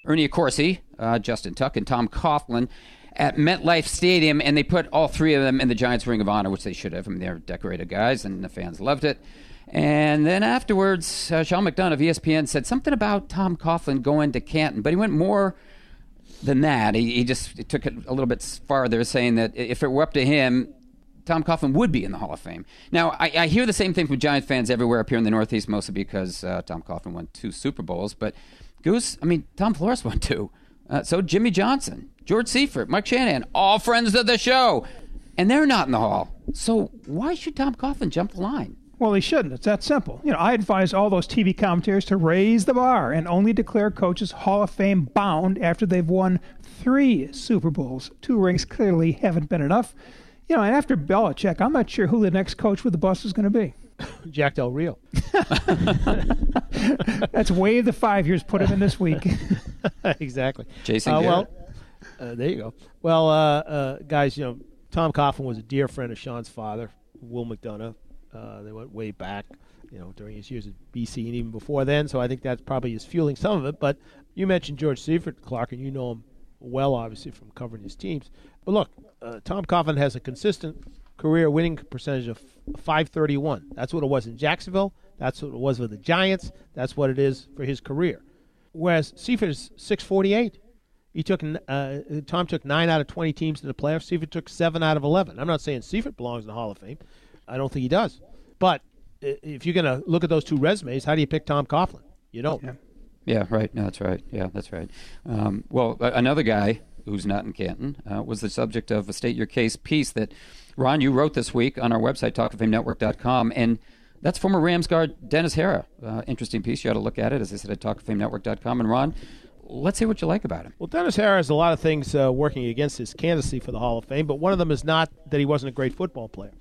Ernie Accorsi, uh, Justin Tuck, and Tom Coughlin at MetLife Stadium, and they put all three of them in the Giants Ring of Honor, which they should have. I mean, they're decorated guys, and the fans loved it. And then afterwards, uh, Sean McDonough of ESPN said something about Tom Coughlin going to Canton, but he went more than that. He, he just took it a little bit farther, saying that if it were up to him, Tom Coughlin would be in the Hall of Fame. Now, I, I hear the same thing from Giant fans everywhere up here in the Northeast, mostly because uh, Tom Coughlin won two Super Bowls. But Goose, I mean, Tom Flores <laughs> won two. Uh, so Jimmy Johnson, George Seifert, Mike Shanahan, all friends of the show, and they're not in the Hall. So why should Tom Coughlin jump the line? Well, he shouldn't. It's that simple. You know, I advise all those TV commentators to raise the bar and only declare coaches Hall of Fame bound after they've won three Super Bowls. Two rings clearly haven't been enough. You know, and after Belichick, I'm not sure who the next coach with the bus is going to be. <laughs> Jack Del Rio. <laughs> That's way the five years put him in this week. <laughs> exactly. Jason Uh, well, uh, there you go. Well, uh, uh, guys, you know, Tom Coughlin was a dear friend of Sean's father, Will McDonough. Uh, they went way back, you know, during his years at BC and even before then. So I think that probably is fueling some of it. But you mentioned George Seifert, Clark, and you know him well, obviously, from covering his teams. But look, uh, Tom Coughlin has a consistent career winning percentage of 531. That's what it was in Jacksonville. That's what it was with the Giants. That's what it is for his career. Whereas Seifert is 648. He took uh, Tom took nine out of 20 teams in the playoffs. Seifert took seven out of 11. I'm not saying Seifert belongs in the Hall of Fame. I don't think he does. But if you're going to look at those two resumes, how do you pick Tom Coughlin? You don't. Yeah, right. No, that's right. Yeah, that's right. Um, well, another guy who's not in Canton uh, was the subject of a State Your Case piece that, Ron, you wrote this week on our website, talkoffamenetwork.com. And that's former Rams guard Dennis Harrah. Uh, interesting piece. You ought to look at it, as I said, at talkoffamenetwork.com. And, Ron, let's hear what you like about him. Well, Dennis Harrah has a lot of things uh, working against his candidacy for the Hall of Fame, but one of them is not that he wasn't a great football player.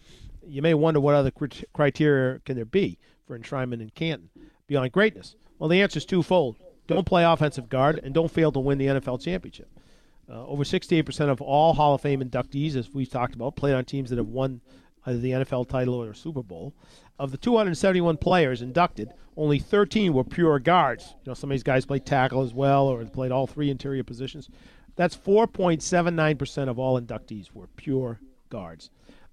You may wonder what other crit- criteria can there be for enshrinement in Canton beyond greatness. Well, the answer is twofold: don't play offensive guard and don't fail to win the NFL championship. Uh, over 68% of all Hall of Fame inductees, as we've talked about, played on teams that have won either the NFL title or Super Bowl. Of the 271 players inducted, only 13 were pure guards. You know, some of these guys played tackle as well, or played all three interior positions. That's 4.79% of all inductees were pure guards.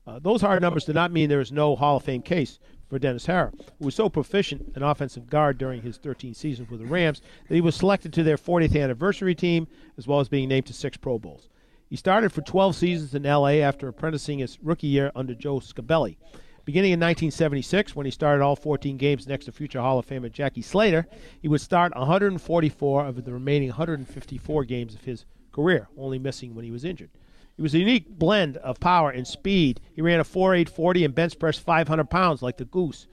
Uh, those hard numbers do not mean there is no Hall of Fame case for Dennis Harrah, who was so proficient in offensive guard during his 13 seasons with the Rams that he was selected to their 40th anniversary team, as well as being named to six Pro Bowls. He started for 12 seasons in L.A. after apprenticing his rookie year under Joe Scibelli. Beginning in 1976, when he started all 14 games next to future Hall of Famer Jackie Slater, he would start 144 of the remaining 154 games of his career, only missing when he was injured. He was a unique blend of power and speed. He ran a 4.840 and bench pressed 500 pounds like the goose.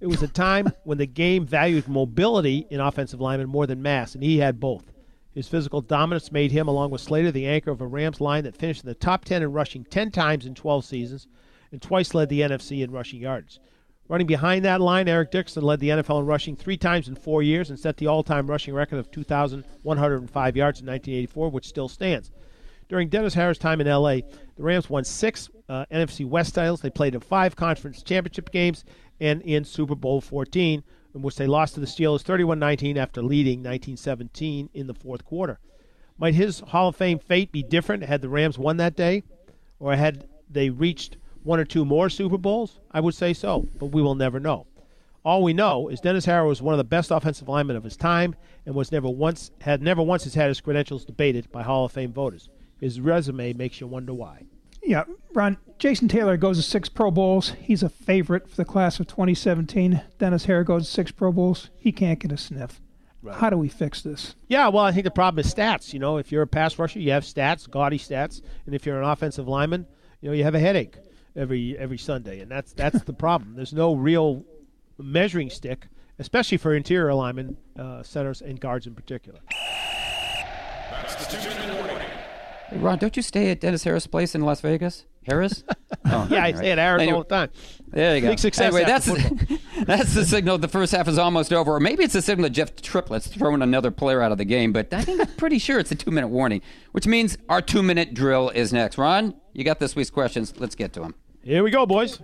It was a time <laughs> when the game valued mobility in offensive linemen more than mass, and he had both. His physical dominance made him, along with Slater, the anchor of a Rams line that finished in the top 10 in rushing 10 times in 12 seasons and twice led the NFC in rushing yards. Running behind that line, Eric Dickerson led the NFL in rushing three times in four years and set the all time rushing record of 2,105 yards in 1984, which still stands. During Dennis Harrah's time in LA, the Rams won six uh, NFC West titles. They played in five conference championship games and in Super Bowl 14, in which they lost to the Steelers 31 19 after leading 19 17 in the fourth quarter. Might his Hall of Fame fate be different had the Rams won that day, or had they reached one or two more Super Bowls? I would say so, but we will never know. All we know is Dennis Harrah was one of the best offensive linemen of his time and was never once had never once has had his credentials debated by Hall of Fame voters. His resume makes you wonder why. Yeah, Ron, Jason Taylor goes to six Pro Bowls. He's a favorite for the class of 2017. Dennis Harrah goes to six Pro Bowls. He can't get a sniff. Right. How do we fix this? Yeah, well, I think the problem is stats. You know, if you're a pass rusher, you have stats, gaudy stats, and if you're an offensive lineman, you know, you have a headache every every Sunday, and that's that's the problem. <laughs> There's no real measuring stick, especially for interior linemen, uh, centers, and guards in particular. Hey, Ron, don't you stay at Dennis Harrah's Place in Las Vegas? Harrah's? Oh, <laughs> yeah, I right. stay at Harrah's anyway, all the time. There you go. Big success. Anyway, that's <laughs> that's the signal. The first half is almost over, or maybe it's the signal that Jeff Triplett's throwing another player out of the game. But I think I'm pretty sure it's a two-minute warning, which means our two-minute drill is next. Ron, you got this week's questions. Let's get to them. Here we go, boys.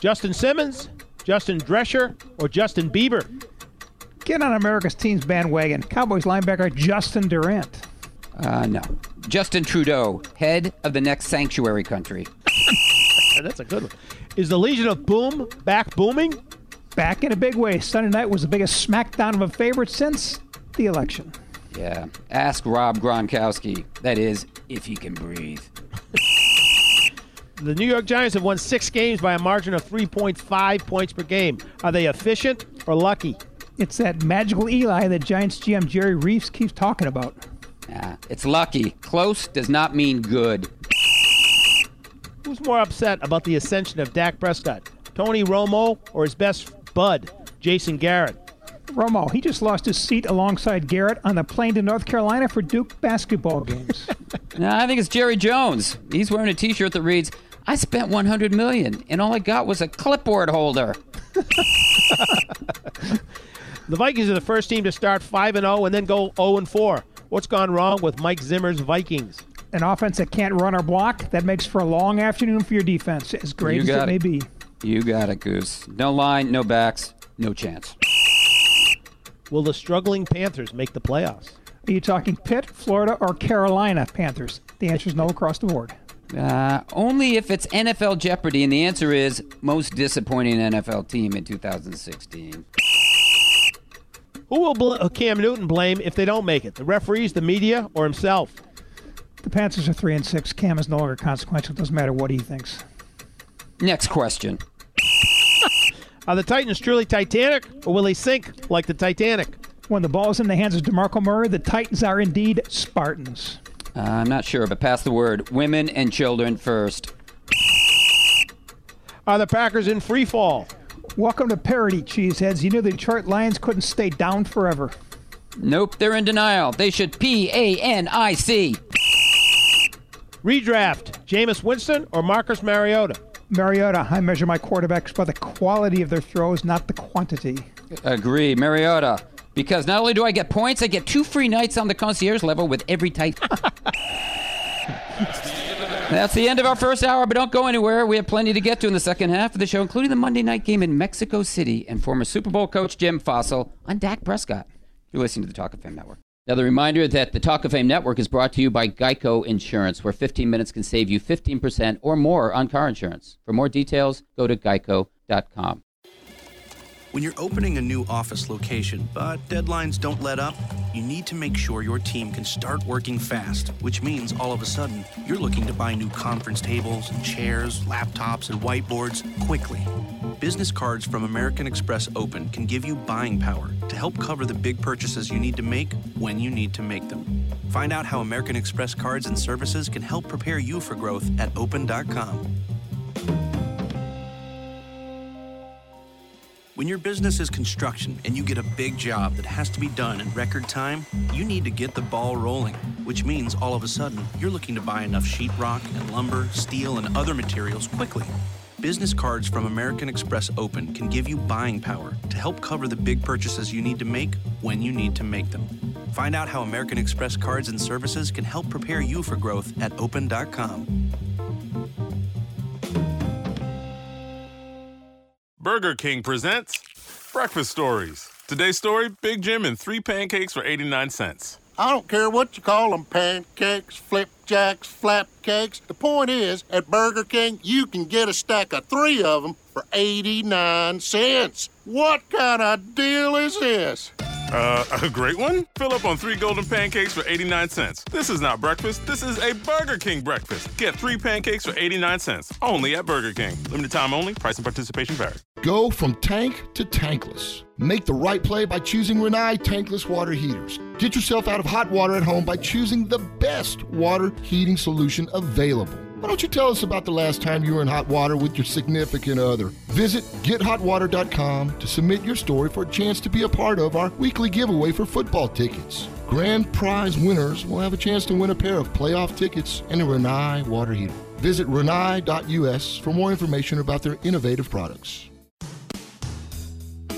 Justin Simmons, Justin Drescher, or Justin Bieber? Get on America's team's bandwagon. Cowboys linebacker Justin Durant. Uh, no. Justin Trudeau, head of the next sanctuary country. <laughs> That's a good one. Is the Legion of Boom back booming? Back in a big way. Sunday night was the biggest smackdown of a favorite since the election. Yeah. Ask Rob Gronkowski. That is, if he can breathe. <laughs> the New York Giants have won six games by a margin of 3.5 points per game. Are they efficient or lucky? It's that magical Eli that Giants GM Jerry Reese keeps talking about. Yeah, it's lucky. Close does not mean good. Who's more upset about the ascension of Dak Prescott, Tony Romo or his best bud, Jason Garrett? Romo, he just lost his seat alongside Garrett on the plane to North Carolina for Duke basketball games. <laughs> no, I think it's Jerry Jones. He's wearing a T-shirt that reads, "I spent 100 million, and all I got was a clipboard holder." <laughs> the Vikings are the first team to start 5 and 0 and then go 0 and 4. What's gone wrong with Mike Zimmer's Vikings? An offense that can't run or block. That makes for a long afternoon for your defense, as great you as it, it may be. You got it, Goose. No line, no backs, no chance. Will the struggling Panthers make the playoffs? Are you talking Pitt, Florida, or Carolina Panthers? The answer is no across the board. Uh, only if it's NFL Jeopardy, and the answer is most disappointing NFL team in 2016. Who will bl- uh, Cam Newton blame if they don't make it? The referees, the media, or himself? The Panthers are three and six. Cam is no longer consequential. It doesn't matter what he thinks. Next question. are the Titans truly Titanic, or will they sink like the Titanic? When the ball is in the hands of DeMarco Murray, the Titans are indeed Spartans. Uh, I'm not sure, but pass the word. Women and children first. Are the Packers in free fall? Welcome to parody, cheeseheads. You knew the Detroit Lions couldn't stay down forever. Nope, they're in denial. They should P A N I C. Redraft Jameis Winston or Marcus Mariota? Mariota. I measure my quarterbacks by the quality of their throws, not the quantity. Agree. Mariota. Because not only do I get points, I get two free nights on the concierge level with every type. <laughs> That's the end of our first hour, but don't go anywhere. We have plenty to get to in the second half of the show, including the Monday night game in Mexico City and former Super Bowl coach Jim Fassel on Dak Prescott. You're listening to the Talk of Fame Network. Another reminder that the Talk of Fame Network is brought to you by Geico Insurance, where 15 minutes can save you 15% or more on car insurance. For more details, go to geico.com. When you're opening a new office location, but deadlines don't let up, you need to make sure your team can start working fast, which means all of a sudden you're looking to buy new conference tables chairs, laptops, and whiteboards quickly. Business cards from American Express Open can give you buying power to help cover the big purchases you need to make when you need to make them. Find out how American Express cards and services can help prepare you for growth at open.com. When your business is construction and you get a big job that has to be done in record time, you need to get the ball rolling, which means all of a sudden you're looking to buy enough sheetrock and lumber, steel, and other materials quickly. Business cards from American Express Open can give you buying power to help cover the big purchases you need to make when you need to make them. Find out how American Express cards and services can help prepare you for growth at open.com. Burger King presents Breakfast Stories. Today's story Big Jim and three pancakes for 89 cents. I don't care what you call them pancakes, flipjacks, flapcakes. The point is, at Burger King, you can get a stack of three of them for 89 cents. What kind of deal is this? Uh, a great one? Fill up on three golden pancakes for 89 cents. This is not breakfast, this is a Burger King breakfast. Get three pancakes for 89 cents, only at Burger King. Limited time only, price and participation vary. Go from tank to tankless. Make the right play by choosing Rinnai tankless water heaters. Get yourself out of hot water at home by choosing the best water heating solution available. Why don't you tell us about the last time you were in hot water with your significant other? Visit gethotwater.com to submit your story for a chance to be a part of our weekly giveaway for football tickets. Grand prize winners will have a chance to win a pair of playoff tickets and a Rinnai water heater. Visit rinnai.us for more information about their innovative products.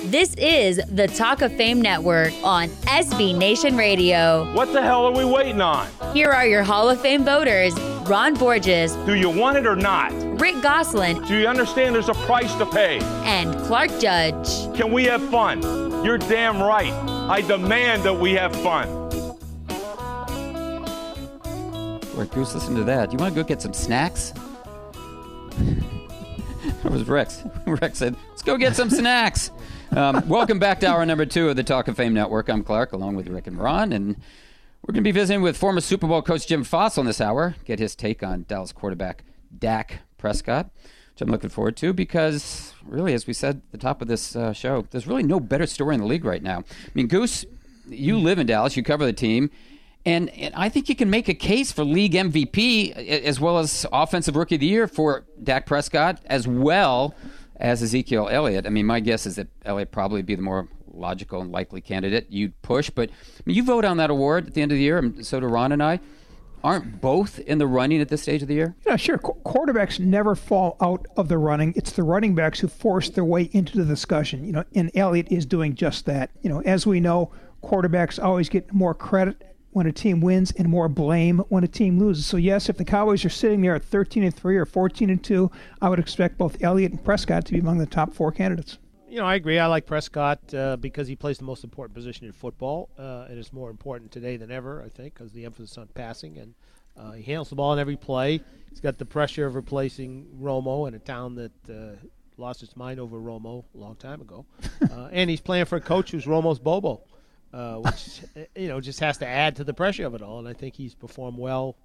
This is the Talk of Fame Network on SB Nation Radio. What the hell are we waiting on? Here are your Hall of Fame voters Ron Borges, Do you want it or not? Rick Gosselin, Do you understand there's a price to pay? and Clark Judge. Can we have fun? You're damn right. I demand that we have fun. Boy, Goose, listen to that. Do you want to go get some snacks? <laughs> that was Rex. <laughs> Rex said, let's go get some snacks. Um, welcome back to hour number two of the Talk of Fame Network. I'm Clark, along with Rick and Ron, and we're going to be visiting with former Super Bowl coach Jim Fassel on this hour, get his take on Dallas quarterback Dak Prescott, which I'm looking forward to because, really, as we said at the top of this uh, show, there's really no better story in the league right now. I mean, Goose, you live in Dallas, you cover the team. And, and I think you can make a case for league MVP as well as offensive rookie of the year for Dak Prescott as well as Ezekiel Elliott. I mean, my guess is that Elliott probably be the more logical and likely candidate you'd push. But I mean, you vote on that award at the end of the year, and so do Ron and I. Aren't both in the running at this stage of the year? Yeah, sure. Qu- quarterbacks never fall out of the running. It's the running backs who force their way into the discussion. You know, and Elliott is doing just that. You know, as we know, quarterbacks always get more credit when a team wins and more blame when a team loses. So yes, if the Cowboys are sitting there at 13 and 3 or 14 and 2, I would expect both Elliott and Prescott to be among the top 4 candidates. You know, I agree. I like Prescott uh, because he plays the most important position in football, uh, and it's more important today than ever, I think, because the emphasis on passing and uh, he handles the ball in every play. He's got the pressure of replacing Romo in a town that uh, lost its mind over Romo a long time ago, <laughs> uh, and he's playing for a coach who's Romo's Bobo, uh, which you know just has to add to the pressure of it all. And I think he's performed well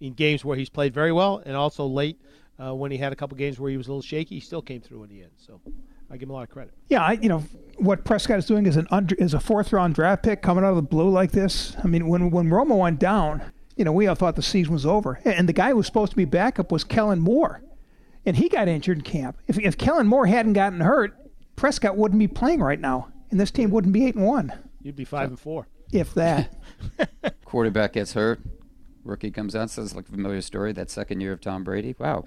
in games where he's played very well, and also late when he had a couple games where he was a little shaky. He still came through in the end. So. I give him a lot of credit. Yeah, I, you know what Prescott is doing is an under, is a fourth round draft pick coming out of the blue like this. I mean, when when Romo went down, you know, we all thought the season was over, and the guy who was supposed to be backup was Kellen Moore, and he got injured in camp. If if Kellen Moore hadn't gotten hurt, Prescott wouldn't be playing right now, and this team wouldn't be eight and one. You'd be five so, and four, if that. <laughs> Quarterback gets hurt. Rookie comes out, says like a familiar story. That second year of Tom Brady. Wow.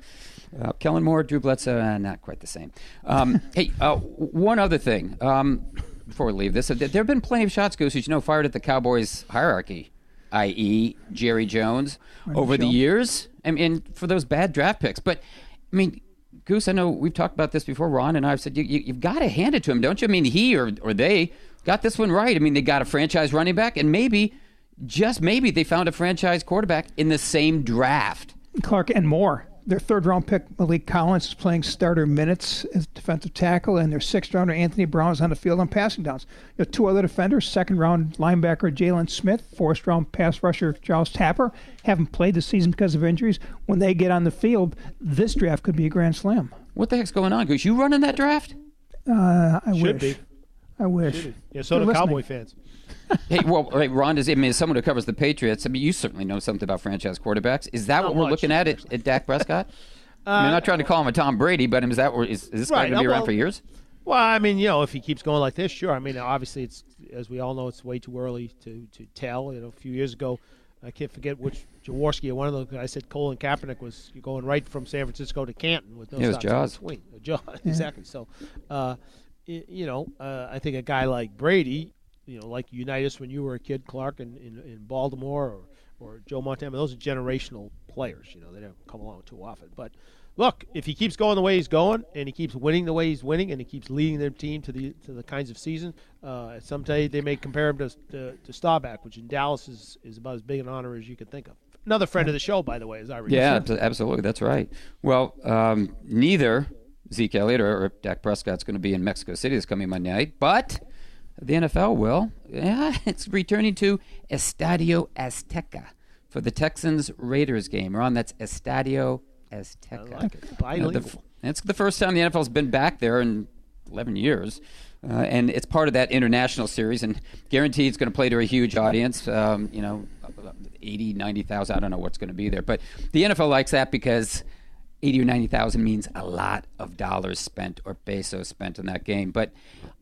Uh, Kellen Moore, Drew Bledsoe, uh, not quite the same. Um, <laughs> hey, uh, one other thing um, before we leave this. There have been plenty of shots, Goose, you know, fired at the Cowboys hierarchy, i.e., Jerry Jones, over the years. I mean, for those bad draft picks. But I mean, Goose, I know we've talked about this before. Ron and I have said you, you, have got to hand it to him, don't you? I mean, he or or they got this one right. I mean, they got a franchise running back, and maybe, just maybe, they found a franchise quarterback in the same draft. Clark and more. Their third round pick, Maliek Collins, is playing starter minutes as defensive tackle, and their sixth rounder, Anthony Brown, is on the field on passing downs. You know, two other defenders, second round linebacker Jaylon Smith, fourth round pass rusher Charles Tapper, haven't played this season because of injuries. When they get on the field, this draft could be a grand slam. What the heck's going on, Goose? You running that draft? Uh, I Should wish. be. I wish. Yeah, so do They're Cowboy listening. fans. <laughs> hey, well, right, Ron, does I mean, as someone who covers the Patriots, I mean, you certainly know something about franchise quarterbacks. Is that Not what we're much, looking at at, at Dak Prescott? <laughs> I mean, Uh, I'm not trying to call him a Tom Brady, but is that where- is, is this guy going to be uh, around well- for years? Well, I mean, you know, if he keeps going like this, sure. I mean, obviously, it's as we all know, it's way too early to, to tell. You know, a few years ago, I can't forget which Jaworski or one of those guys said Colin Kaepernick was going right from San Francisco to Canton with no Yeah, it was stops in Jaws. between. Uh, Jaws, <laughs> exactly. So, uh, y- you know, uh, I think a guy like Brady, you know, like Unitas when you were a kid, Clark, in, in, in Baltimore, or or Joe Montana, those are generational players. You know, they don't come along too often, but look, if he keeps going the way he's going and he keeps winning the way he's winning and he keeps leading their team to the to the kinds of season, uh, someday they may compare him to, to to Staubach, which in Dallas is, is about as big an honor as you could think of. Another friend of the show, by the way, as I recall. Yeah, absolutely. That's right. Well, um, neither Zeke Elliott or, or Dak Prescott's going to be in Mexico City this coming Monday night, but the NFL will. Yeah, <laughs> it's returning to Estadio Azteca for the Texans Raiders game. Ron, that's Estadio Azteca. I like it. Uh, the Bilingual. it's the first time the NFL's been back there in 11 years. Uh, and it's part of that international series, and guaranteed it's going to play to a huge audience. Um, you know, 80, 90,000. I don't know what's going to be there. But the NFL likes that because 80 or 90,000 means a lot of dollars spent or pesos spent in that game. But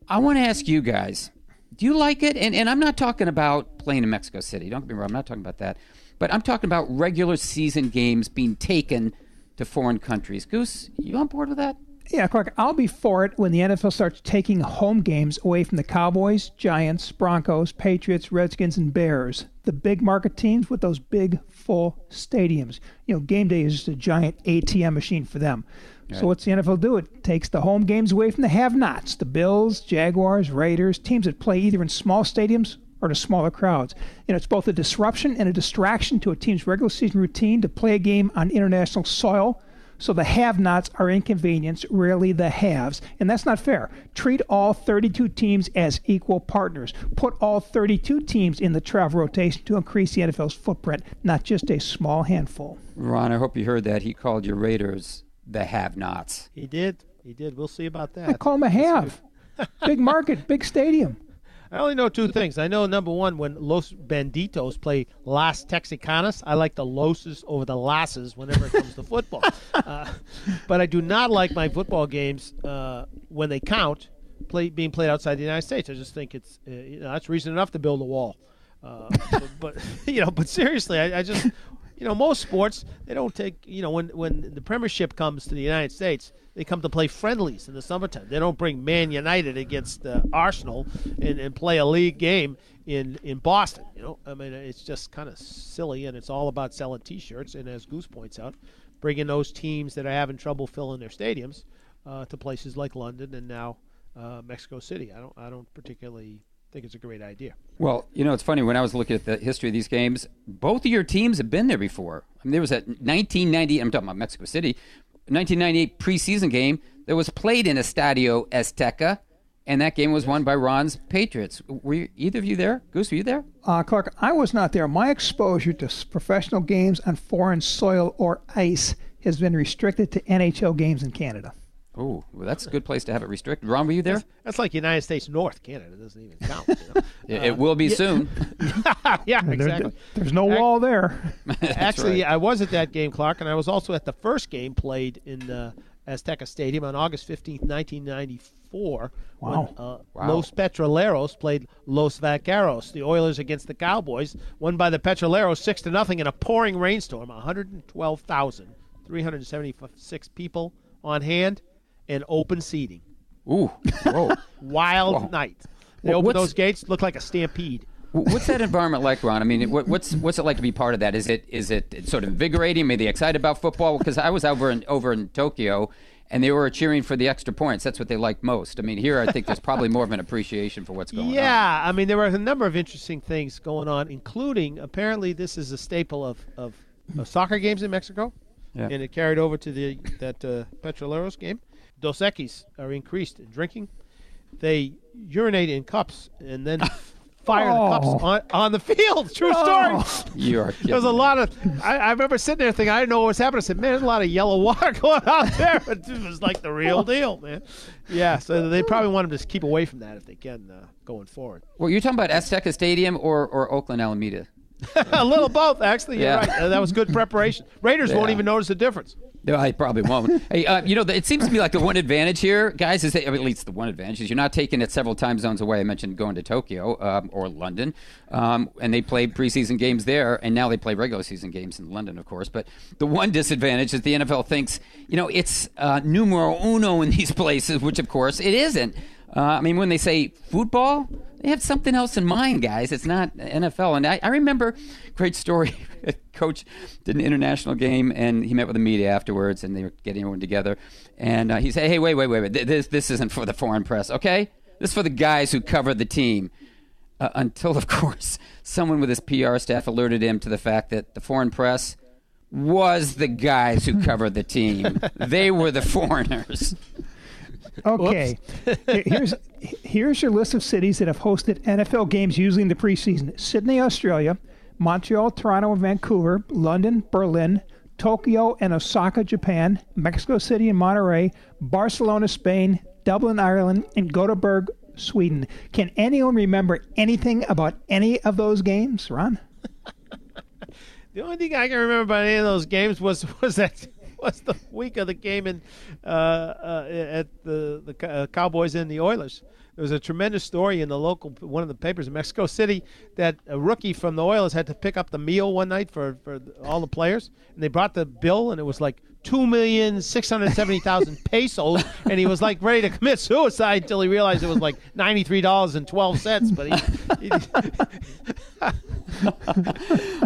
I want to ask you guys do you like it? And, and I'm not talking about playing in Mexico City. Don't get me wrong, I'm not talking about that. But I'm talking about regular season games being taken to foreign countries. Goose, you on board with that? Yeah, Clark, I'll be for it when the NFL starts taking home games away from the Cowboys, Giants, Broncos, Patriots, Redskins, and Bears. The big market teams with those big, full stadiums. You know, game day is just a giant ATM machine for them. So what's the NFL do? It takes the home games away from the have-nots, the Bills, Jaguars, Raiders, teams that play either in small stadiums or to smaller crowds. You know, it's both a disruption and a distraction to a team's regular season routine to play a game on international soil. So the have-nots are inconvenienced, rarely the haves, and that's not fair. Treat all 32 teams as equal partners. Put all 32 teams in the travel rotation to increase the NFL's footprint, not just a small handful. Ron, I hope you heard that. He called your Raiders the have nots. He did. He did. We'll see about that. I call them a have. big market, big stadium. I only know two things. I know number one, when Los Banditos play Las Texicanas, I like the Loses over the Lasses whenever it comes to football. <laughs> Uh, but I do not like my football games uh, when they count play being played outside the United States. I just think it's uh, you know that's reason enough to build a wall. Uh, but, <laughs> but you know, but seriously, I, I just you know most sports they don't take you know when when the Premiership comes to the United States they come to play friendlies in the summertime. They don't bring Man United against uh, Arsenal and, and play a league game in in Boston. You know, I mean it's just kind of silly, and it's all about selling T-shirts. And as Goose points out, bringing those teams that are having trouble filling their stadiums uh, to places like London and now uh, Mexico City. I don't I don't particularly think it's a great idea. Well, you know, it's funny. When I was looking at the history of these games, both of your teams have been there before. I mean, there was that 1990, I'm talking about Mexico City, 1998 preseason game that was played in Estadio Azteca, and that game was won by Ron's Patriots. Were you, either of you there? Goose, were you there? Uh, Clark, I was not there. My exposure to professional games on foreign soil or ice has been restricted to NHL games in Canada. Oh, well, that's a good place to have it restricted. Ron, were you there? That's like United States North. Canada It doesn't even count. You know? <laughs> It, it will be yeah. soon. <laughs> yeah, There- exactly. there's no wall there. <laughs> Actually, right. I was at that game, Clark, and I was also at the first game played in uh, Azteca Stadium on August 15th, 1994. When, Wow. uh, Wow. Los Petroleros played Los Vaqueros, the Oilers against the Cowboys, won by the Petroleros 6 to nothing in a pouring rainstorm. 112,376 people on hand and open seating. Ooh, whoa. <laughs> Wild Whoa. night. They Well, opened what's- those gates, look like a stampede. What's that environment like, Ron? I mean, what, what's what's it like to be part of that? Is it is it sort of invigorating? Maybe excited about football? Because I was over in over in Tokyo, and they were cheering for the extra points. That's what they like most. I mean, here I think there's probably more of an appreciation for what's going on. Yeah, I mean, there were a number of interesting things going on, including apparently this is a staple of, of, of soccer games in Mexico, Yeah. and it carried over to the that uh, Petroleros game. Dos Equis are increased in drinking. They urinate in cups and then <laughs> fire the Oh. cups on, on the field. True Oh. story. <laughs> You are <laughs> There was a lot of. I, I remember sitting there thinking, I didn't know what was happening. I said, man, there's a lot of yellow water going out there. But it was like the Oh. real deal, man. Yeah, so they probably want them to keep away from that if they can uh, going forward. Well, you're talking about Azteca Stadium or, or Oakland Alameda? a little both, actually. You're Yeah. right. Uh, that was good preparation. Raiders won't even notice the difference. No, I probably won't. <laughs> hey, uh, you know, it seems to me like the one advantage here, guys, is that, at least the one advantage is you're not taking it several time zones away. I mentioned going to Tokyo um, or London, um, and they played preseason games there, and now they play regular season games in London, of course. But the one disadvantage is the NFL thinks, you know, it's uh, numero uno in these <laughs> places, which of course it isn't. Uh, I mean, when they say football, they have something else in mind, guys. It's not NFL. And I, I remember, great story. <laughs> Coach did an international game, and he met with the media afterwards, and they were getting everyone together. And uh, he said, "Hey, wait, wait, wait, wait. This this isn't for the foreign press, okay? This is for the guys who cover the team." Uh, until, of <laughs> course, someone with his PR staff alerted him to the fact that the foreign press was the guys who covered the team. <laughs> they were the foreigners. Okay, here's here's your list of cities that have hosted NFL games usually in the preseason: Sydney, Australia, Montreal, Toronto, and Vancouver, London, Berlin, Tokyo and Osaka, Japan, Mexico City and Monterrey, Barcelona, Spain, Dublin, Ireland, and Gothenburg, Sweden. Can anyone remember anything about any of those games, Ron? <laughs> The only thing I can remember about any of those games was was that was the week of the game in uh, uh, at the the uh, Cowboys and the Oilers. There was a tremendous story in the local one of the papers in Mexico City that a rookie from the Oilers had to pick up the meal one night for, for all the players, and they brought the bill, and it was like two million six hundred seventy thousand <laughs> pesos, and he was like ready to commit suicide until he realized it was like ninety three dollars and twelve cents. But he, he <laughs>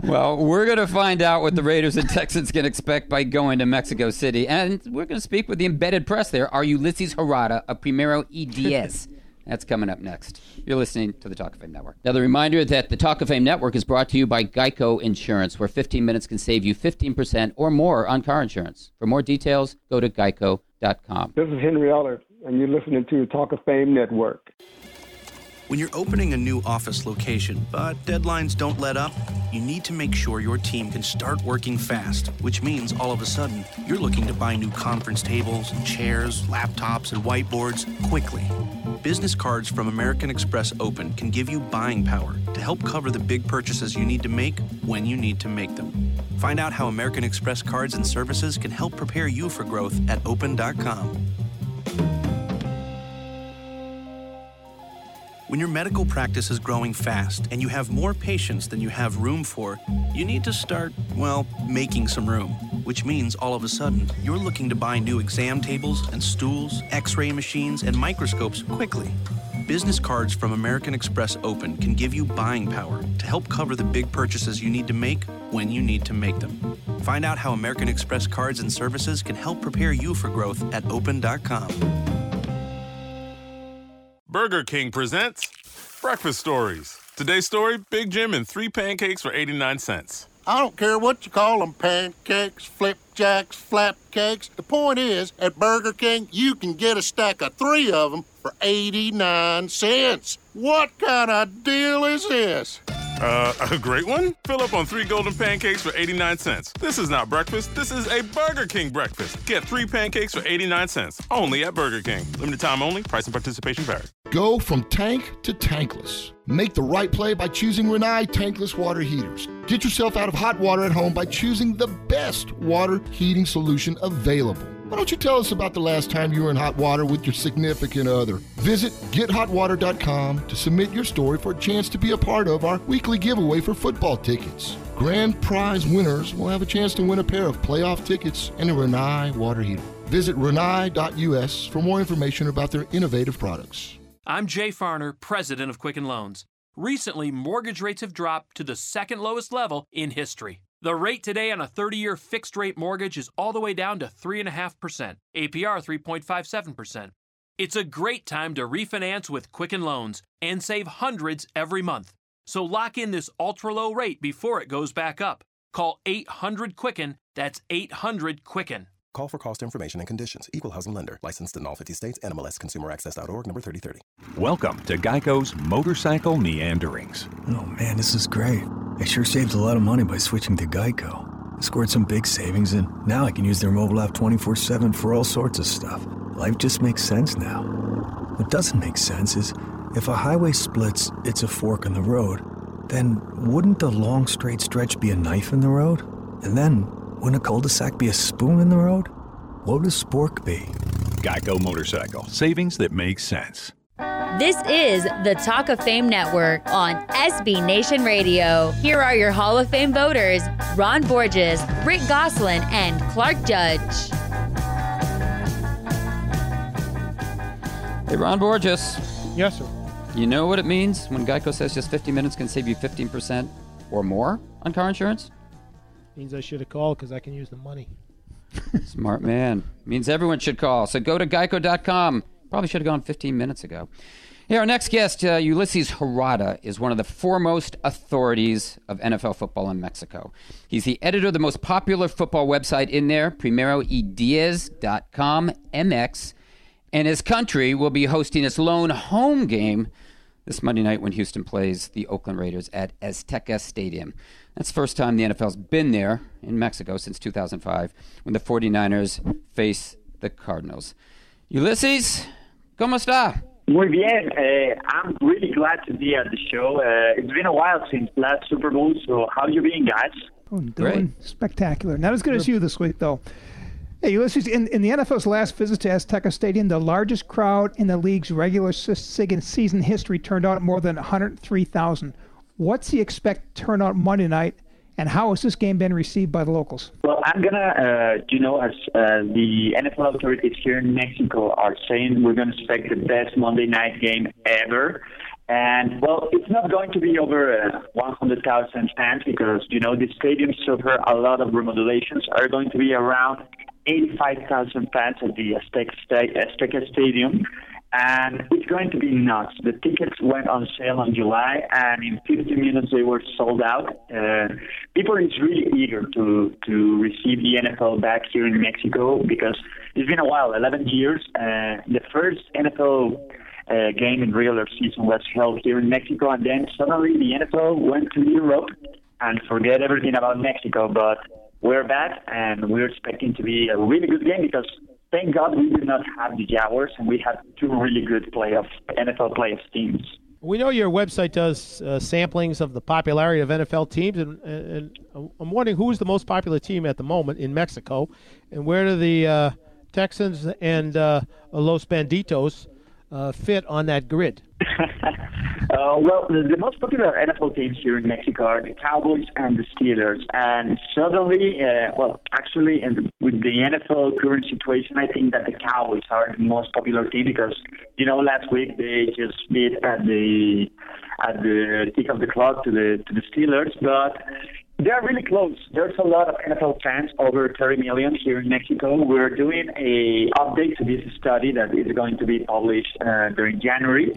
well, we're going to find out what the Raiders and Texans can expect by going to Mexico City. And we're going to speak with the embedded press there, our Ulysses Harada of Primero EDS. That's coming up next. You're listening to the Talk of Fame Network. Now, the reminder that the Talk of Fame Network is brought to you by Geico Insurance, where 15 minutes can save you 15% or more on car insurance. For more details, go to geico.com. This is Henry Ellard, and you're listening to the Talk of Fame Network. When you're opening a new office location, but deadlines don't let up, you need to make sure your team can start working fast, which means all of a sudden you're looking to buy new conference tables and chairs, laptops, and whiteboards quickly. Business cards from American Express Open can give you buying power to help cover the big purchases you need to make when you need to make them. Find out how American Express cards and services can help prepare you for growth at open.com. When your medical practice is growing fast and you have more patients than you have room for, you need to start, well, making some room. Which means all of a sudden, you're looking to buy new exam tables and stools, x ray machines, and microscopes quickly. Business cards from American Express Open can give you buying power to help cover the big purchases you need to make when you need to make them. Find out how American Express cards and services can help prepare you for growth at open.com. Burger King presents Breakfast Stories. Today's story Big Jim and three pancakes for 89 cents. I don't care what you call them pancakes, flipjacks, flapcakes. The point is, at Burger King, you can get a stack of three of them for 89 cents. What kind of deal is this? Uh, a great one? Fill up on three golden pancakes for 89 cents. This is not breakfast, this is a Burger King breakfast. Get three pancakes for 89 cents, only at Burger King. Limited time only, price and participation vary. Go from tank to tankless. Make the right play by choosing Rinnai tankless water heaters. Get yourself out of hot water at home by choosing the best water heating solution available. Why don't you tell us about the last time you were in hot water with your significant other? Visit gethotwater.com to submit your story for a chance to be a part of our weekly giveaway for football tickets. Grand prize winners will have a chance to win a pair of playoff tickets and a Rinnai water heater. Visit rinnai.us for more information about their innovative products. I'm Jay Farner, president of Quicken Loans. Recently, mortgage rates have dropped to the second lowest level in history. The rate today on a 30 year fixed rate mortgage is all the way down to 3.5%, APR 3.57%. It's a great time to refinance with Quicken Loans and save hundreds every month. So lock in this ultra low rate before it goes back up. Call 800 Quicken, that's 800 Quicken. Call for cost information and conditions. Equal housing lender. Licensed in all 50 states. NMLS ConsumerAccess.org number 3030. Welcome to Geico's Motorcycle Meanderings. Oh man, this is great. I sure saved a lot of money by switching to Geico. I scored some big savings and now I can use their mobile app 24 7 for all sorts of stuff. Life just makes sense now. What doesn't make sense is if a highway splits, it's a fork in the road. Then wouldn't the long straight stretch be a knife in the road? And then wouldn't a cul-de-sac be a spoon in the road? What would a spork be? Geico Motorcycle. Savings that make sense. This is the Talk of Fame Network on SB Nation Radio. Here are your Hall of Fame voters Ron Borges, Rick Gosselin, and Clark Judge. Hey, Ron Borges. Yes, sir. You know what it means when Geico says just 50 minutes can save you 15% or more on car insurance? Means I should have called because I can use the money. <laughs> Smart man. Means everyone should call. So go to geico.com. Probably should have gone 15 minutes ago. Here, our next guest, uh, Ulysses Harada, is one of the foremost authorities of NFL football in Mexico. He's the editor of the most popular football website in there, primeroydiez.com MX, and his country will be hosting its lone home game this Monday night when Houston plays the Oakland Raiders at Azteca Stadium. That's the first time the NFL's been there in Mexico since 2005 when the 49ers face the Cardinals. Ulysses, ¿cómo está? Muy bien. Uh, I'm really glad to be at the show. Uh, it's been a while since last Super Bowl, so how are you been, guys? Oh, doing spectacular. Not as good as you this week, though. Hey, Ulysses, in, in the NFL's last visit to Azteca Stadium, the largest crowd in the league's regular season history turned out more than 103,000. What's the expect turnout Monday night, and how has this game been received by the locals? Well, I'm gonna, uh, you know, as uh, the NFL authorities here in Mexico are saying, we're gonna expect the best Monday night game ever. And well, it's not going to be over uh, 100,000 fans because you know the stadium suffer a lot of remodelations. Are going to be around 85,000 fans at the Azteca, Azteca Stadium, and it's going to be nuts. The tickets went on sale in July, and in 15 minutes they were sold out. Uh, people is really eager to to receive the NFL back here in Mexico because it's been a while, 11 years. Uh, the first NFL uh, game in regular season was held here in Mexico, and then suddenly the NFL went to Europe and forget everything about Mexico. But we're back, and we're expecting to be a really good game because thank God we did not have the Jaguars, and we had two really good playoff NFL playoff teams. We know your website does uh, samplings of the popularity of NFL teams, and, and, and, I'm wondering who's the most popular team at the moment in Mexico, and where do the uh, Texans and uh, Los Banditos uh, fit on that grid? <laughs> Uh, well, the, the, most popular NFL teams here in Mexico are the Cowboys and the Steelers. And suddenly, uh, well, actually, in, with the NFL current situation, I think that the Cowboys are the most popular team because, you know, last week they just beat at the at the tick of the clock to the to the Steelers, but they're really close. There's a lot of NFL fans, over 30 million here in Mexico. We're doing a update to this study that is going to be published uh, during January.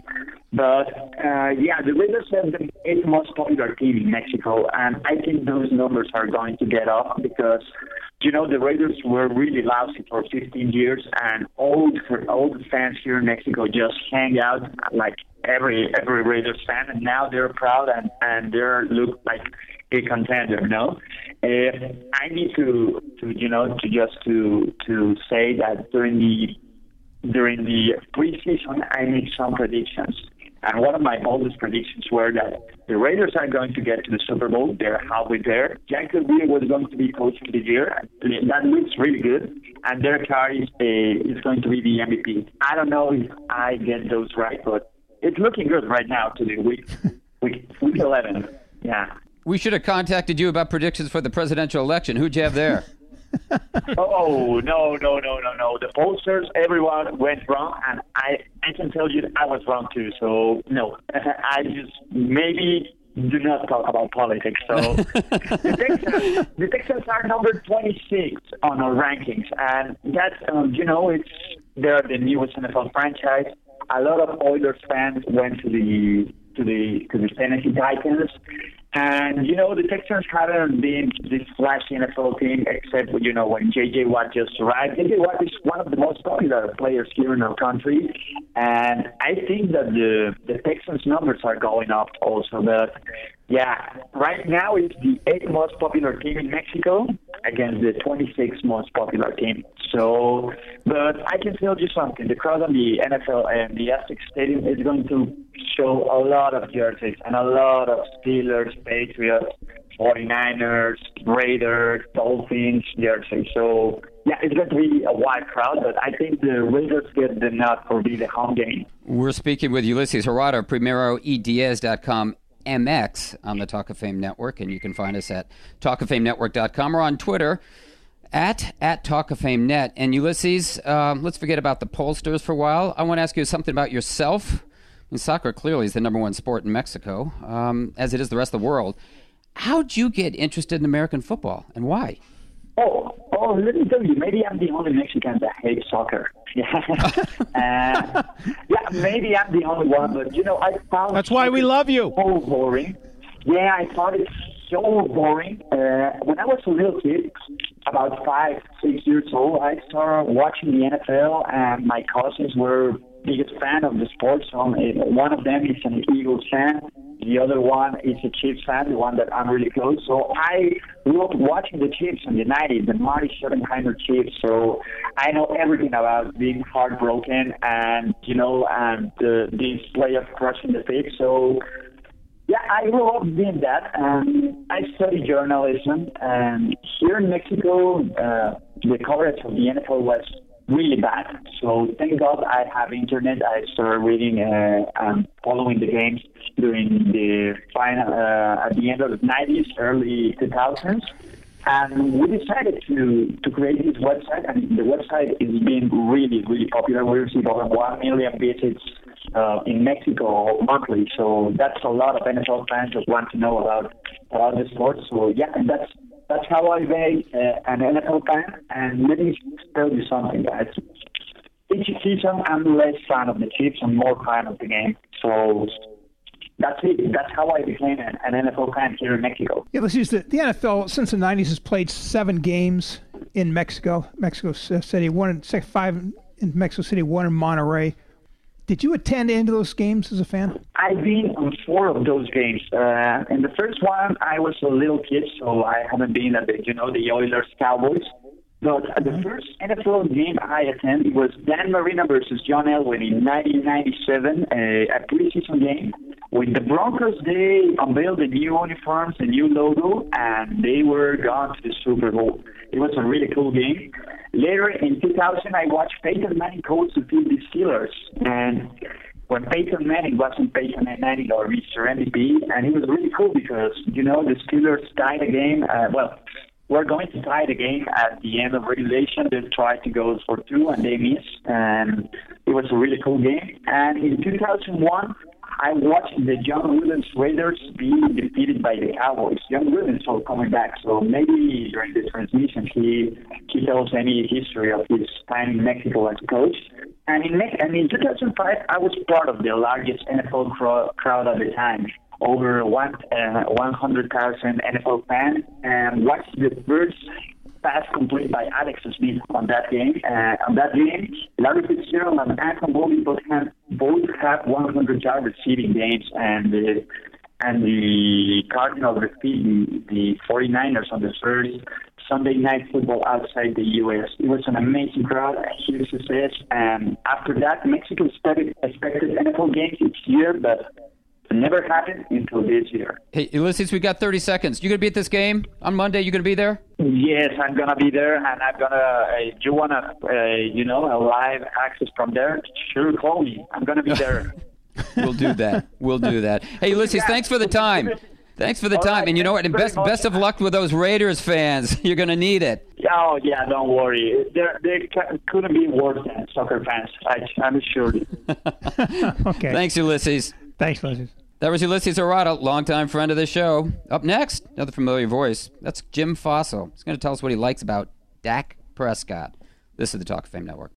But uh, yeah, the Raiders have the eighth most popular team in Mexico, and I think those numbers are going to get up because you know the Raiders were really lousy for 15 years, and all the, all the fans here in Mexico just hang out like every every Raiders fan, and now they're proud and and they're look like a contender. No, uh, I need to to you know to just to to say that during the during the preseason I made some predictions. And one of my boldest predictions were that the Raiders are going to get to the Super Bowl. They're halfway there. Jacob Weir was going to be coach of the year. That looks really good. And Derek Carr is, uh, is going to be the MVP. I don't know if I get those right, but it's looking good right now to the week, week, week 11. Yeah. We should have contacted you about predictions for the presidential election. Who'd you have there? <laughs> oh no no no no no! The pollsters, everyone went wrong, and I I can tell you I was wrong too. So no, <laughs> I just maybe do not talk about politics. So <laughs> the, Texans, the Texans are number 26 on our rankings, and that's um, you know it's they're the newest NFL franchise. A lot of Oilers fans went to the to the to the Tennessee Titans. And you know the Texans haven't been this flashy NFL team except you know when J.J. Watt just arrived. J.J. Watt is one of the most popular players here in our country, and I think that the the Texans numbers are going up also. But yeah, right now it's the eighth most popular team in Mexico against the 26th most popular team. So, but I can tell you something: the crowd on the NFL and the Aztec Stadium is going to show a lot of jerseys and a lot of Steelers, Patriots, 49ers, Raiders, Dolphins jerseys. So yeah, it's going to be a wild crowd, but I think the Raiders get the nod for being the home game. We're speaking with Ulysses Gerardo, PrimeroYDiez.com. MX on the Talk of Fame Network, and you can find us at talkoffamenetwork.com or on Twitter at at Talk of Fame Net. And Ulysses, um, let's forget about the pollsters for a while. I want to ask you something about yourself. I mean, soccer clearly is the number one sport in Mexico, um, as it is the rest of the world. How'd you get interested in American football, and why? Oh, oh, let me tell you, maybe I'm the only Mexican that hates soccer. <laughs> Yeah, uh, yeah, maybe I'm the only one, but you know, I found That's why we love you. So boring. Yeah, I found it so boring. Uh, when I was a little kid, about five, six years old, I started watching the NFL, and my cousins were biggest fan of the sport. So uh, one of them is an Eagles fan. The other one is a Chiefs fan, the one that I'm really close. So I grew up watching the Chiefs in the 90s, the Marty Schottenheimer Chiefs. So I know everything about being heartbroken and, you know, and uh, this play of crushing the pitch. So yeah, I grew up doing that. And I studied journalism. And here in Mexico, uh, the coverage of the NFL was really bad. So thank God I have internet. I started reading uh, and following the games during the final uh, at the end of the 90s, early 2000s. And we decided to, to create this website, and the website is being really, really popular. We receive over 1 million visits uh, in Mexico monthly. So that's a lot of NFL fans that want to know about, about the sport. So, yeah, and that's that's how I became uh, an NFL fan. And let me tell you something, guys. Each season, I'm less fan of the Chiefs and more fan of the game. So that's it. That's how I became an, NFL fan here in Mexico. Yeah, let's use the, the NFL since the '90s has played seven games in Mexico. Mexico City, one in five in Mexico City, one in Monterrey. Did you attend any of those games as a fan? I've been on four of those games. Uh, in the first one, I was a little kid, so I haven't been at the, you know, the Oilers Cowboys. But the first NFL game I attended was Dan Marino versus John Elway in 1997, a, a preseason game. With the Broncos, they unveiled the new uniforms, the new logo, and they were gone to the Super Bowl. It was a really cool game. Later in 2000, I watched Peyton Manning coach the the Steelers, and when Peyton Manning wasn't Peyton Manning or Mr. MVP, and it was really cool because you know the Steelers tied the game. Uh, well, we're going to tie the game at the end of regulation. They tried to go for two and they missed, and it was a really cool game. And in 2001, I watched the Jon Gruden's Raiders being defeated by the Cowboys. Jon Gruden's all coming back, so maybe during the transmission he he tells any history of his time in Mexico as coach. And in and in 2005, I was part of the largest NFL cro- crowd at the time over one uh, 100,000 NFL fans and watched the first pass complete by Alex Smith on that game. Uh, on that game, Larry Fitzgerald and Anquan Boldin both have both have 100 yard receiving games, and the and the Cardinals defeat the, the 49ers on the first Sunday night football outside the U.S. It was an amazing crowd, a huge success, and after that, Mexico started expected NFL games each year, but it never happened until this year. Hey, Ulysses, we got 30 seconds. You going to be at this game on Monday? You going to be there? Yes, I'm gonna be there, and I'm gonna. Uh, you wanna, uh, you know, a live access from there? Sure, call me. I'm gonna be there. <laughs> we'll do that. We'll do that. Hey, Ulysses, yeah. thanks for the time. Thanks for the All time. Right, and you know what? And best best of luck with those Raiders fans. <laughs> You're gonna need it. Oh yeah, don't worry. There, they couldn't be worse than soccer fans. I, I'm sure. <laughs> okay. Thanks, Ulysses. Thanks, Ulysses. That was Ulysses Arada, longtime friend of the show. Up next, another familiar voice. That's Jim Fassel. He's going to tell us what he likes about Dak Prescott. This is the Talk of Fame Network.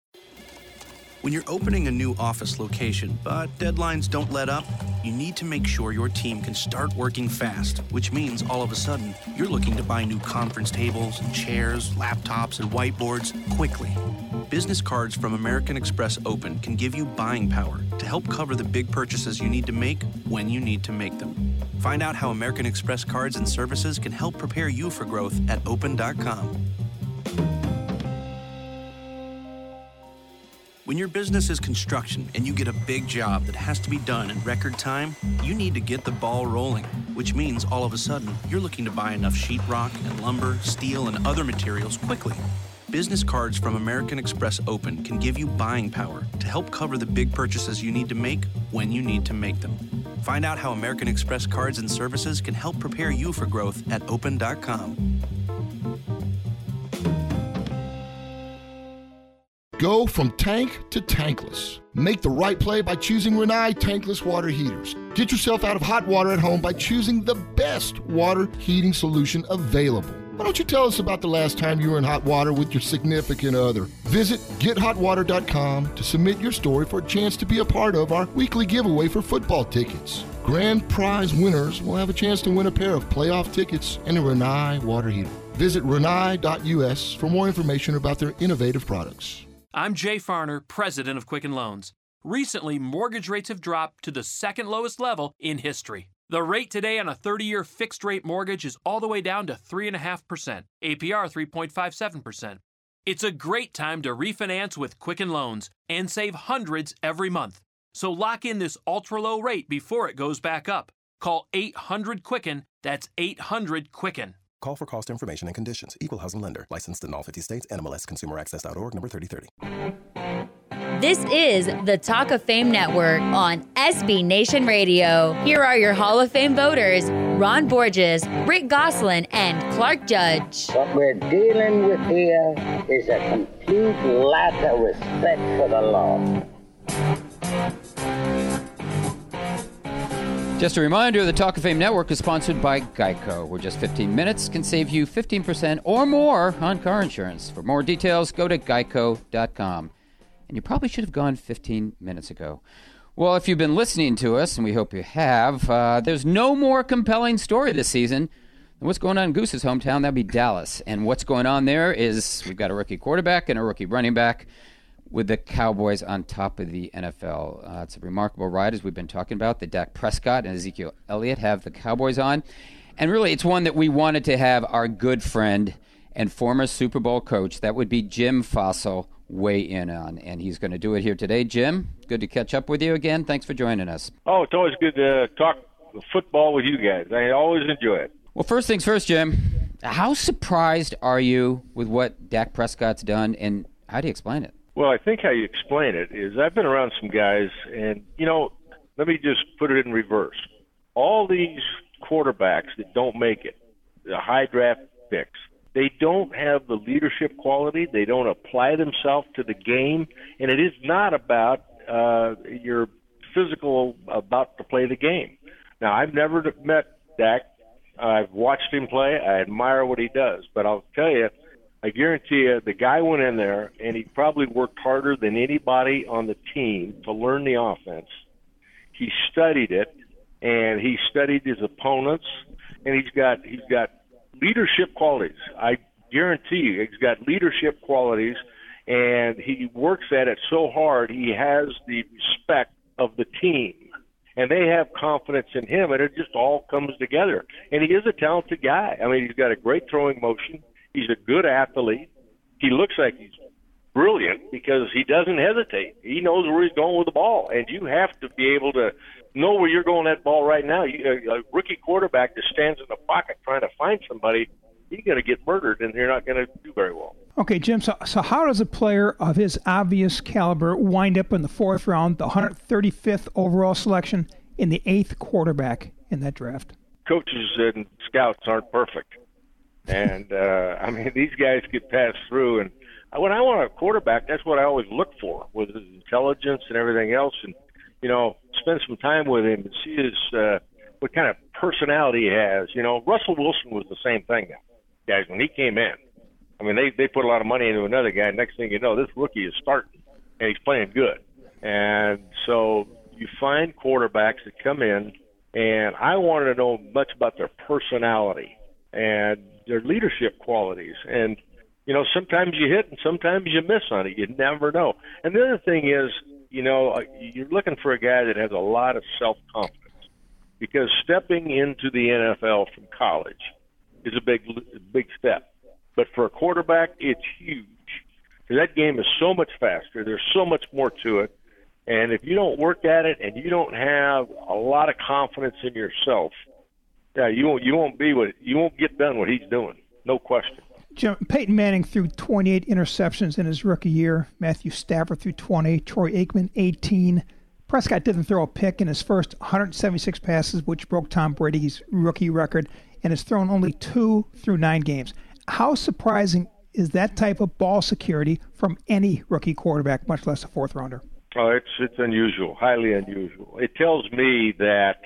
When you're opening a new office location, but deadlines don't let up, you need to make sure your team can start working fast, which means all of a sudden you're looking to buy new conference tables and chairs, laptops, and whiteboards quickly. Business cards from American Express Open can give you buying power to help cover the big purchases you need to make when you need to make them. Find out how American Express cards and services can help prepare you for growth at open.com. When your business is construction and you get a big job that has to be done in record time, you need to get the ball rolling, which means all of a sudden you're looking to buy enough sheetrock and lumber, steel, and other materials quickly. Business cards from American Express Open can give you buying power to help cover the big purchases you need to make when you need to make them. Find out how American Express cards and services can help prepare you for growth at open.com. Go from tank to tankless. Make the right play by choosing Rinnai tankless water heaters. Get yourself out of hot water at home by choosing the best water heating solution available. Why don't you tell us about the last time you were in hot water with your significant other? Visit gethotwater.com to submit your story for a chance to be a part of our weekly giveaway for football tickets. Grand prize winners will have a chance to win a pair of playoff tickets and a Rinnai water heater. Visit rinnai.us for more information about their innovative products. I'm Jay Farner, president of Quicken Loans. Recently, mortgage rates have dropped to the second lowest level in history. The rate today on a 30 year fixed rate mortgage is all the way down to 3.5%, APR 3.57%. It's a great time to refinance with Quicken Loans and save hundreds every month. So lock in this ultra low rate before it goes back up. Call 800 Quicken, that's 800 Quicken. Call for cost information and conditions. Equal housing lender. Licensed in all 50 states. NMLS Consumer Access.org number 3030. This is the Talk of Fame Network on SB Nation Radio. Here are your Hall of Fame voters Ron Borges, Rick Gosselin, and Clark Judge. What we're dealing with here is a complete lack of respect for the law. Just a reminder the Talk of Fame Network is sponsored by Geico, where just 15 minutes can save you 15% or more on car insurance. For more details, go to geico.com. And you probably should have gone 15 minutes ago. Well, if you've been listening to us, and we hope you have, uh, there's no more compelling story this season than what's going on in Goose's hometown. That'd be Dallas. And what's going on there is we've got a rookie quarterback and a rookie running back with the Cowboys on top of the NFL. Uh, it's a remarkable ride, as we've been talking about. The Dak Prescott and Ezekiel Elliott have the Cowboys on. And really, it's one that we wanted to have our good friend and former Super Bowl coach, that would be Jim Fassel, weigh in on. And he's going to do it here today. Jim, good to catch up with you again. Thanks for joining us. Oh, it's always good to talk football with you guys. I always enjoy it. Well, first things first, Jim. How surprised are you with what Dak Prescott's done, and how do you explain it? Well, I think how you explain it is I've been around some guys, and, you know, let me just put it in reverse. All these quarterbacks that don't make it, the high draft picks, they don't have the leadership quality. They don't apply themselves to the game. And it is not about uh, your physical about to play the game. Now, I've never met Dak. I've watched him play. I admire what he does. But I'll tell you, I guarantee you, the guy went in there and he probably worked harder than anybody on the team to learn the offense. He studied it, and he studied his opponents, and he's got he's got leadership qualities. I guarantee you, he's got leadership qualities, and he works at it so hard. He has the respect of the team, and they have confidence in him, and it just all comes together. And he is a talented guy. I mean, he's got a great throwing motion. He's a good athlete. He looks like he's brilliant because he doesn't hesitate. He knows where he's going with the ball, and you have to be able to know where you're going that ball right now. You, a, a rookie quarterback that stands in the pocket trying to find somebody, he's going to get murdered, and you're not going to do very well. Okay, Jim. So, so how does a player of his obvious caliber wind up in the fourth round, the 135th overall selection, in the eighth quarterback in that draft? Coaches and scouts aren't perfect. And uh, <laughs> I mean, these guys get passed through, and when I want a quarterback, that's what I always look for with his intelligence and everything else, and you know, spend some time with him and see his uh, what kind of personality he has. You know, Russell Wilson was the same thing, guys. When he came in, I mean, they they put a lot of money into another guy. Next thing you know, this rookie is starting and he's playing good. And so you find quarterbacks that come in, and I wanted to know much about their personality and their leadership qualities. And you know, sometimes you hit and sometimes you miss on it. You never know. And the other thing is, you know, uh, you're looking for a guy that has a lot of self confidence because stepping into the NFL from college is a big, big step. But for a quarterback, it's huge because that game is so much faster. There's so much more to it. And if you don't work at it and you don't have a lot of confidence in yourself, yeah, you won't you won't be what you won't get done what he's doing. No question. Jim, Peyton Manning threw 28 interceptions in his rookie year. Matthew Stafford threw 20. Troy Aikman 18. Prescott didn't throw a pick in his first 176 passes, which broke Tom Brady's rookie record, and has thrown only two through nine games. How surprising is that type of ball security from any rookie quarterback, much less a fourth rounder? Oh, it's it's unusual, highly unusual. It tells me that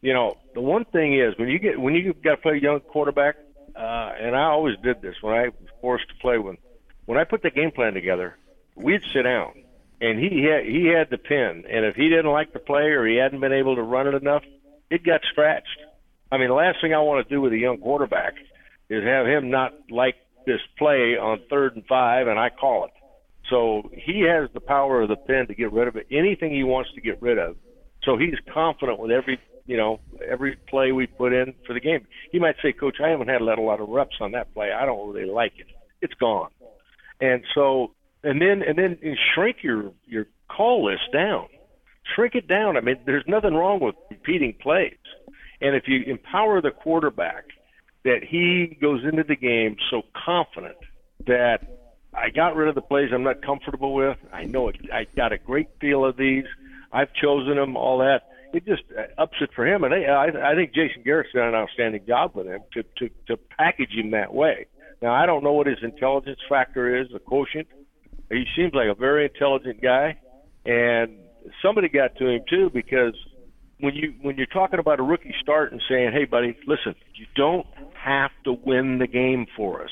you know the one thing is when you get when you got to play a young quarterback, uh, and I always did this when I was forced to play with. When I put the game plan together, we'd sit down, and he had he had the pen, and if he didn't like the play or he hadn't been able to run it enough, it got scratched. I mean, the last thing I want to do with a young quarterback is have him not like this play on third and five, and I call it. So he has the power of the pen to get rid of it, anything he wants to get rid of. So he's confident with every you know, every play we put in for the game. He might say, Coach, I haven't had a lot of reps on that play. I don't really like it. It's gone. And so, and then, and then you shrink your, your call list down. Shrink it down. I mean, there's nothing wrong with repeating plays. And if you empower the quarterback that he goes into the game so confident that I got rid of the plays I'm not comfortable with. I know it, I got a great feel of these. I've chosen them, all that it just uh, ups it for him. And I, I think Jason Garrett's done an outstanding job with him to, to, to package him that way. Now, I don't know what his intelligence factor is, the quotient. He seems like a very intelligent guy, and somebody got to him too because when you when you're talking about a rookie start and saying, "Hey, buddy, listen, you don't have to win the game for us,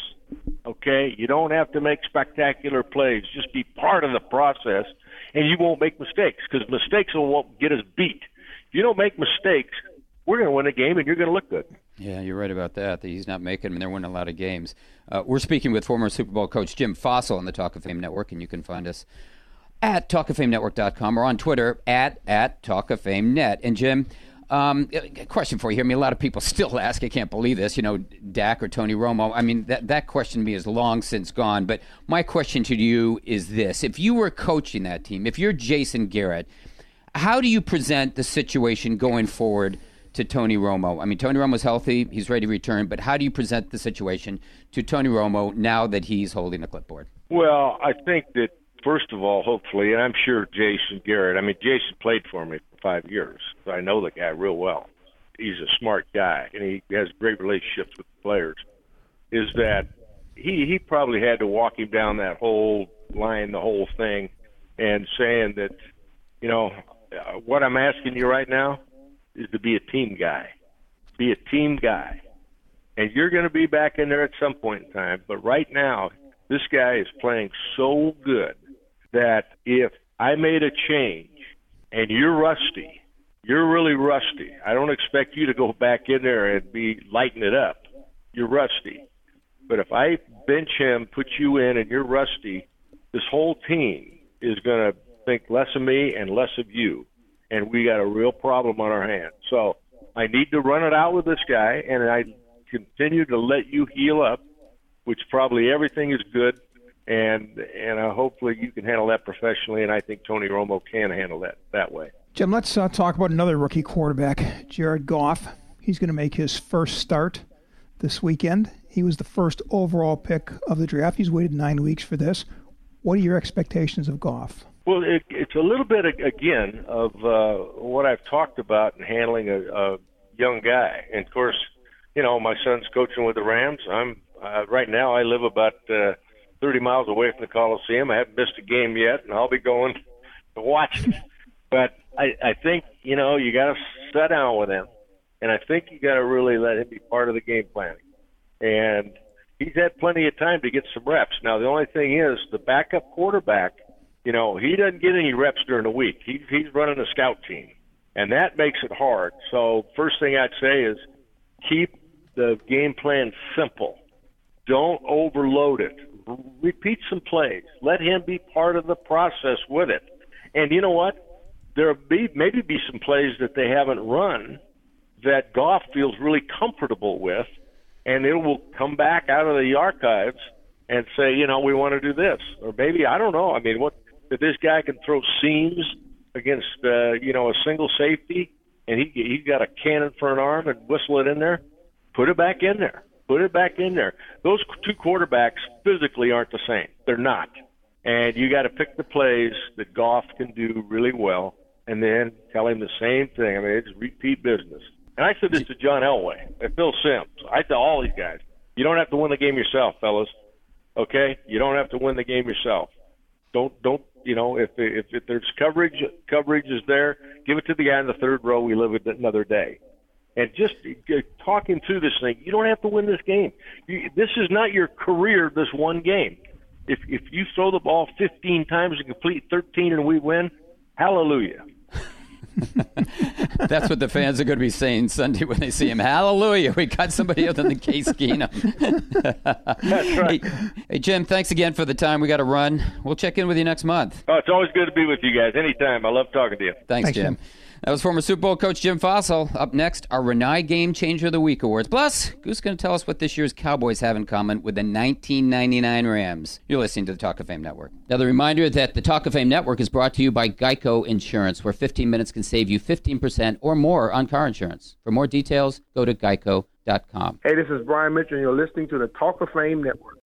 okay? You don't have to make spectacular plays. Just be part of the process, and you won't make mistakes because mistakes will get us beat." You don't make mistakes, we're going to win a game and you're going to look good. Yeah, you're right about that. That he's not making them, and they're winning a lot of games. Uh, we're speaking with former Super Bowl coach Jim Fassel on the Talk of Fame Network, and you can find us at talkoffamenetwork.com or on Twitter at at Talk of Fame Net. And Jim, um, question for you. I mean, a lot of people <laughs> still ask. I can't believe this. You know, Dak or Tony Romo. I mean, that that question to me is long since gone. But my question to you is this: If you were coaching that team, if you're Jason Garrett how do you present the situation going forward to Tony Romo? I mean, Tony Romo's healthy; he's ready to return. But how do you present the situation to Tony Romo now that he's holding the clipboard? Well, I think that first of all, hopefully, and I'm sure Jason Garrett. I mean, Jason played for me for five years, so I know the guy real well. He's a smart guy, and he has great relationships with the players. Is that he he probably had to walk him down that whole line, the whole thing, and saying that, you know, uh, what I'm asking you right now is to be a team guy. Be a team guy. And you're going to be back in there at some point in time. But right now, this guy is playing so good that if I made a change and you're rusty, you're really rusty. I don't expect you to go back in there and be lighting it up. You're rusty. But if I bench him, put you in, and you're rusty, this whole team is going to think less of me and less of you, and we got a real problem on our hands. So I need to run it out with this guy, and I continue to let you heal up, which probably everything is good, and and uh, hopefully you can handle that professionally, and I think Tony Romo can handle that that way. Jim, let's uh, talk about another rookie quarterback, Jared Goff. He's going to make his first start this weekend. He was the first overall pick of the draft. He's waited nine weeks for this. What are your expectations of Goff? Well, it, it's a little bit again of uh, what I've talked about in handling a, a young guy. And of course, you know, my son's coaching with the Rams. I'm Uh, right now, I live about uh, 30 miles away from the Coliseum. I haven't missed a game yet, and I'll be going to watch it. <laughs> But I, I think you know you got to sit down with him, and I think you got to really let him be part of the game planning. And he's had plenty of time to get some reps. Now the only thing is the backup quarterback. You know he doesn't get any reps during the week. He's he's running a scout team, and that makes it hard. So first thing I'd say is keep the game plan simple. Don't overload it. Repeat some plays. Let him be part of the process with it. And you know what? There'll be maybe be some plays that they haven't run that Goff feels really comfortable with, and it will come back out of the archives and say, you know, we want to do this, or maybe I don't know. I mean, what that this guy can throw seams against, uh, you know, a single safety, and he he's got a cannon for an arm and whistle it in there. Put it back in there. Put it back in there. Those two quarterbacks physically aren't the same. They're not. And you got to pick the plays that Goff can do really well, and then tell him the same thing. I mean, it's repeat business. And I said this to John Elway and Phil Simms. I tell all these guys, you don't have to win the game yourself, fellas. Okay, you don't have to win the game yourself. Don't don't you know if if, if there's coverage coverage is there, give it to the guy in the third row. We live it another day and just uh, talking through this thing, you don't have to win this game. You, this is not your career. This one game. If if you throw the ball 15 times and complete 13 and we win, hallelujah. <laughs> That's what the fans are going to be saying Sunday when they see him. Hallelujah! We got somebody other than the Case Keenum. <laughs> That's right. Hey, hey, Jim, thanks again for the time. We got to run. We'll check in with you next month. Oh, it's always good to be with you guys. Anytime. I love talking to you. Thanks, Jim. That was former Super Bowl coach Jim Fassel. Up next, our Rinnai Game Changer of the Week awards. Plus, Goose going to tell us what this year's Cowboys have in common with the 1999 Rams. You're listening to the Talk of Fame Network. Another reminder that the Talk of Fame Network is brought to you by Geico Insurance, where 15 minutes can save you 15% or more on car insurance. For more details, go to geico.com. Hey, this is Brian Mitchell, and you're listening to the Talk of Fame Network.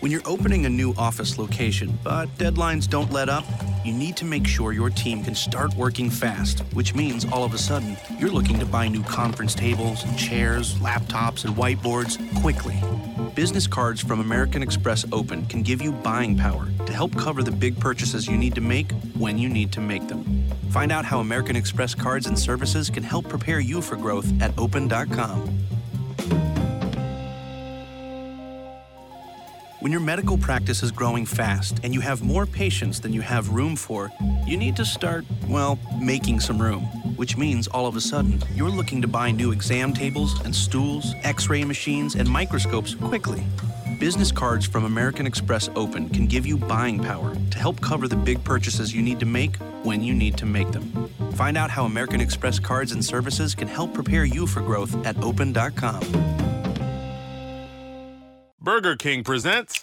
When you're opening a new office location, but deadlines don't let up, you need to make sure your team can start working fast, which means all of a sudden you're looking to buy new conference tables and chairs, laptops, and whiteboards quickly. Business cards from American Express Open can give you buying power to help cover the big purchases you need to make when you need to make them. Find out how American Express cards and services can help prepare you for growth at open.com. When your medical practice is growing fast and you have more patients than you have room for, you need to start, well, making some room. Which means all of a sudden, you're looking to buy new exam tables and stools, x ray machines, and microscopes quickly. Business cards from American Express Open can give you buying power to help cover the big purchases you need to make when you need to make them. Find out how American Express cards and services can help prepare you for growth at open.com. Burger King presents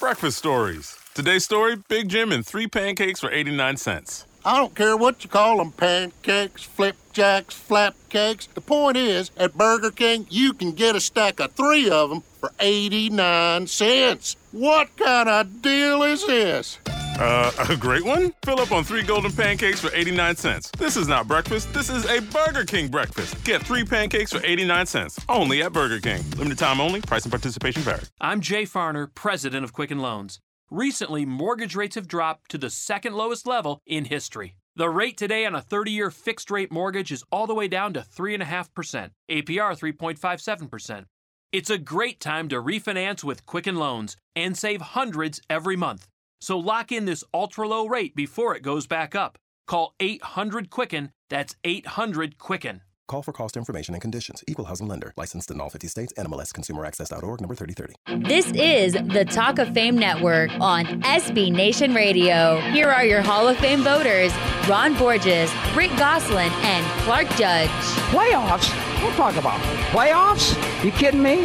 Breakfast Stories. Today's story Big Jim and three pancakes for 89 cents. I don't care what you call them pancakes, flipjacks, flapcakes. The point is, at Burger King, you can get a stack of three of them for 89 cents. What kind of deal is this? Uh, a great one? Fill up on three golden pancakes for 89 cents. This is not breakfast, this is a Burger King breakfast. Get three pancakes for 89 cents, only at Burger King. Limited time only, price and participation vary. I'm Jay Farner, president of Quicken Loans. Recently, mortgage rates have dropped to the second lowest level in history. The rate today on a 30 year fixed rate mortgage is all the way down to 3.5%, APR 3.57%. It's a great time to refinance with Quicken Loans and save hundreds every month. So lock in this ultra low rate before it goes back up. Call 800 Quicken, that's 800 Quicken. Call for cost information and conditions. Equal housing lender. Licensed in all 50 states. NMLS Consumer Access.org number 3030. This is the Talk of Fame Network on SB Nation Radio. Here are your Hall of Fame voters Ron Borges, Rick Gosselin, and Clark Judge. Playoffs? Don't talk about playoffs. You kidding me?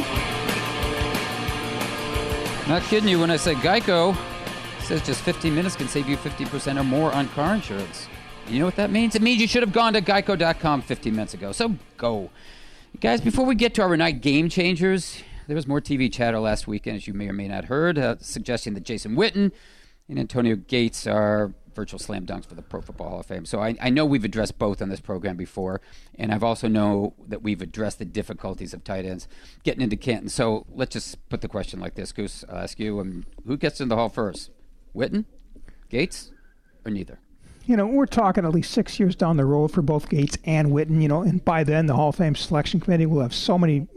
Not kidding you when I say Geico says just 15 minutes can save you 50% or more on car insurance. You know what that means? It means you should have gone to geico.com 15 minutes ago. So go. Guys, before we get to our night game changers, there was more TV chatter last weekend, as you may or may not heard, uh, suggesting that Jason Witten and Antonio Gates are virtual slam dunks for the Pro Football Hall of Fame. So I, I know we've addressed both on this program before, and I've also know that we've addressed the difficulties of tight ends getting into Canton. So let's just put the question like this, Goose. I'll ask you, um, who gets in the Hall first? Witten, Gates, or neither? you know, we're talking at least six years down the road for both Gates and Witten, you know, and by then the Hall of Fame selection committee will have so many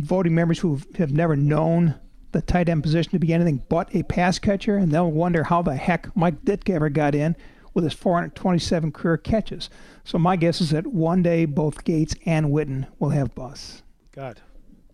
voting members who have never known the tight end position to be anything but a pass catcher, and they'll wonder how the heck Mike Ditka ever got in with his 427 career catches. So my guess is that one day both Gates and Witten will have busts. God,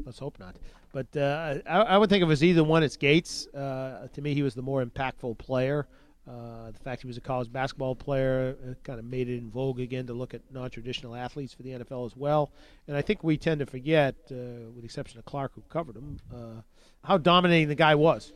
let's hope not. But uh, I, I, would think it was either one, it's Gates. Uh, to me, he was the more impactful player. Uh, the fact he was a college basketball player uh, kind of made it in vogue again to look at non-traditional athletes for the NFL as well. And I think we tend to forget, uh, with the exception of Clark, who covered him, uh, how dominating the guy was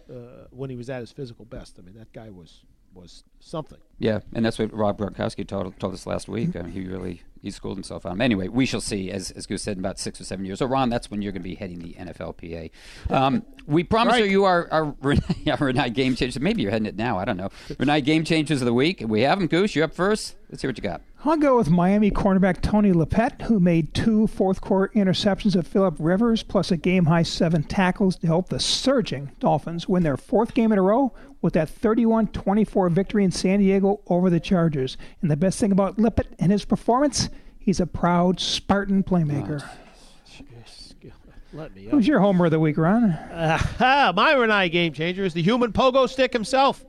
when he was at his physical best. I mean, that guy was was something. Yeah, and that's what Rob Gronkowski told, told us last week. Mm-hmm. Uh, he really he schooled himself on him. Anyway, we shall see, as, as Goose said, in about six or seven years. So, Ron, that's when you're going to be heading the NFLPA. Um, we promise right. you our, our, <laughs> our Rinnai Game Changers. Maybe you're heading it now. I don't know. <laughs> Rinnai Game Changers of the Week. We have them, Goose. You're up first. Let's hear what you got. I'll go with Miami cornerback Tony Lippett, who made two fourth quarter interceptions of Philip Rivers, plus a game high seven tackles to help the surging Dolphins win their fourth game in a row with that 31 24 victory in San Diego over the Chargers. And the best thing about Lippett and his performance, he's a proud Spartan playmaker. Let me Who's your homer of the week, Ron? Uh, my Rinnai game changer is the human pogo stick himself,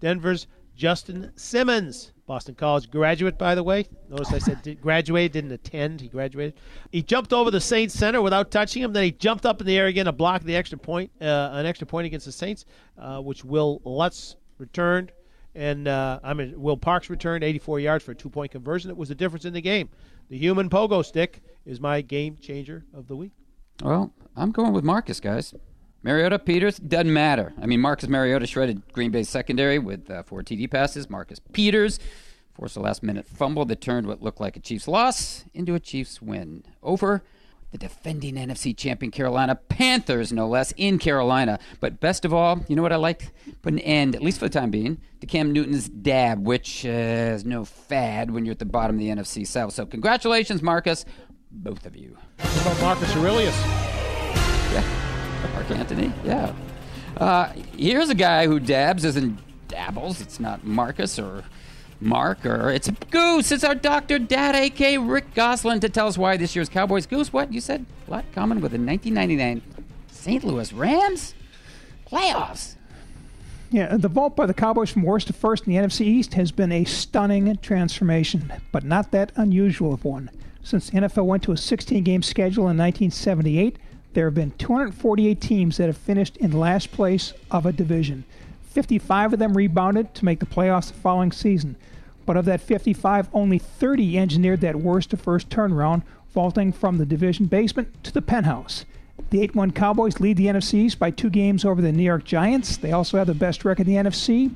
Denver's Justin Simmons. Boston College graduate, by the way. Notice I said did, graduated, didn't attend. He graduated. He jumped over the Saints center without touching him. Then he jumped up in the air again to block the extra point, uh, an extra point against the Saints, uh, which Will Lutz returned. And uh, I mean, Will Parks returned 84 yards for a two point conversion. It was the difference in the game. The human pogo stick is my game changer of the week. Well, I'm going with Marcus, guys. Mariota, Peters, doesn't matter. I mean, Marcus Mariota shredded Green Bay's secondary with uh, four TD passes. Marcus Peters forced a last minute fumble that turned what looked like a Chiefs loss into a Chiefs win. Over the defending NFC champion Carolina Panthers, no less, in Carolina. But best of all, you know what I like? Put an end, at least for the time being, to Cam Newton's dab, which uh, is no fad when you're at the bottom of the NFC South. So congratulations, Marcus, both of you. What about Marcus Aurelius? Yeah. Mark Anthony, yeah. Uh, here's a guy who dabs isn't dabbles. It's not Marcus or Mark or it's a Goose. It's our Dr. Dad, A.K. Rick Gosselin, to tell us why this year's Cowboys. Goose, what? You said a lot common with the 1999 St. Louis Rams? Playoffs. Yeah, the vault by the Cowboys from worst to first in the NFC East has been a stunning transformation, but not that unusual of one. Since the NFL went to a 16 game schedule in 1978, there have been 248 teams that have finished in last place of a division. 55 of them rebounded to make the playoffs the following season. But of that 55, only 30 engineered that worst to first turnaround, vaulting from the division basement to the penthouse. The 8 1 Cowboys lead the NFC East by two games over the New York Giants. They also have the best record in the NFC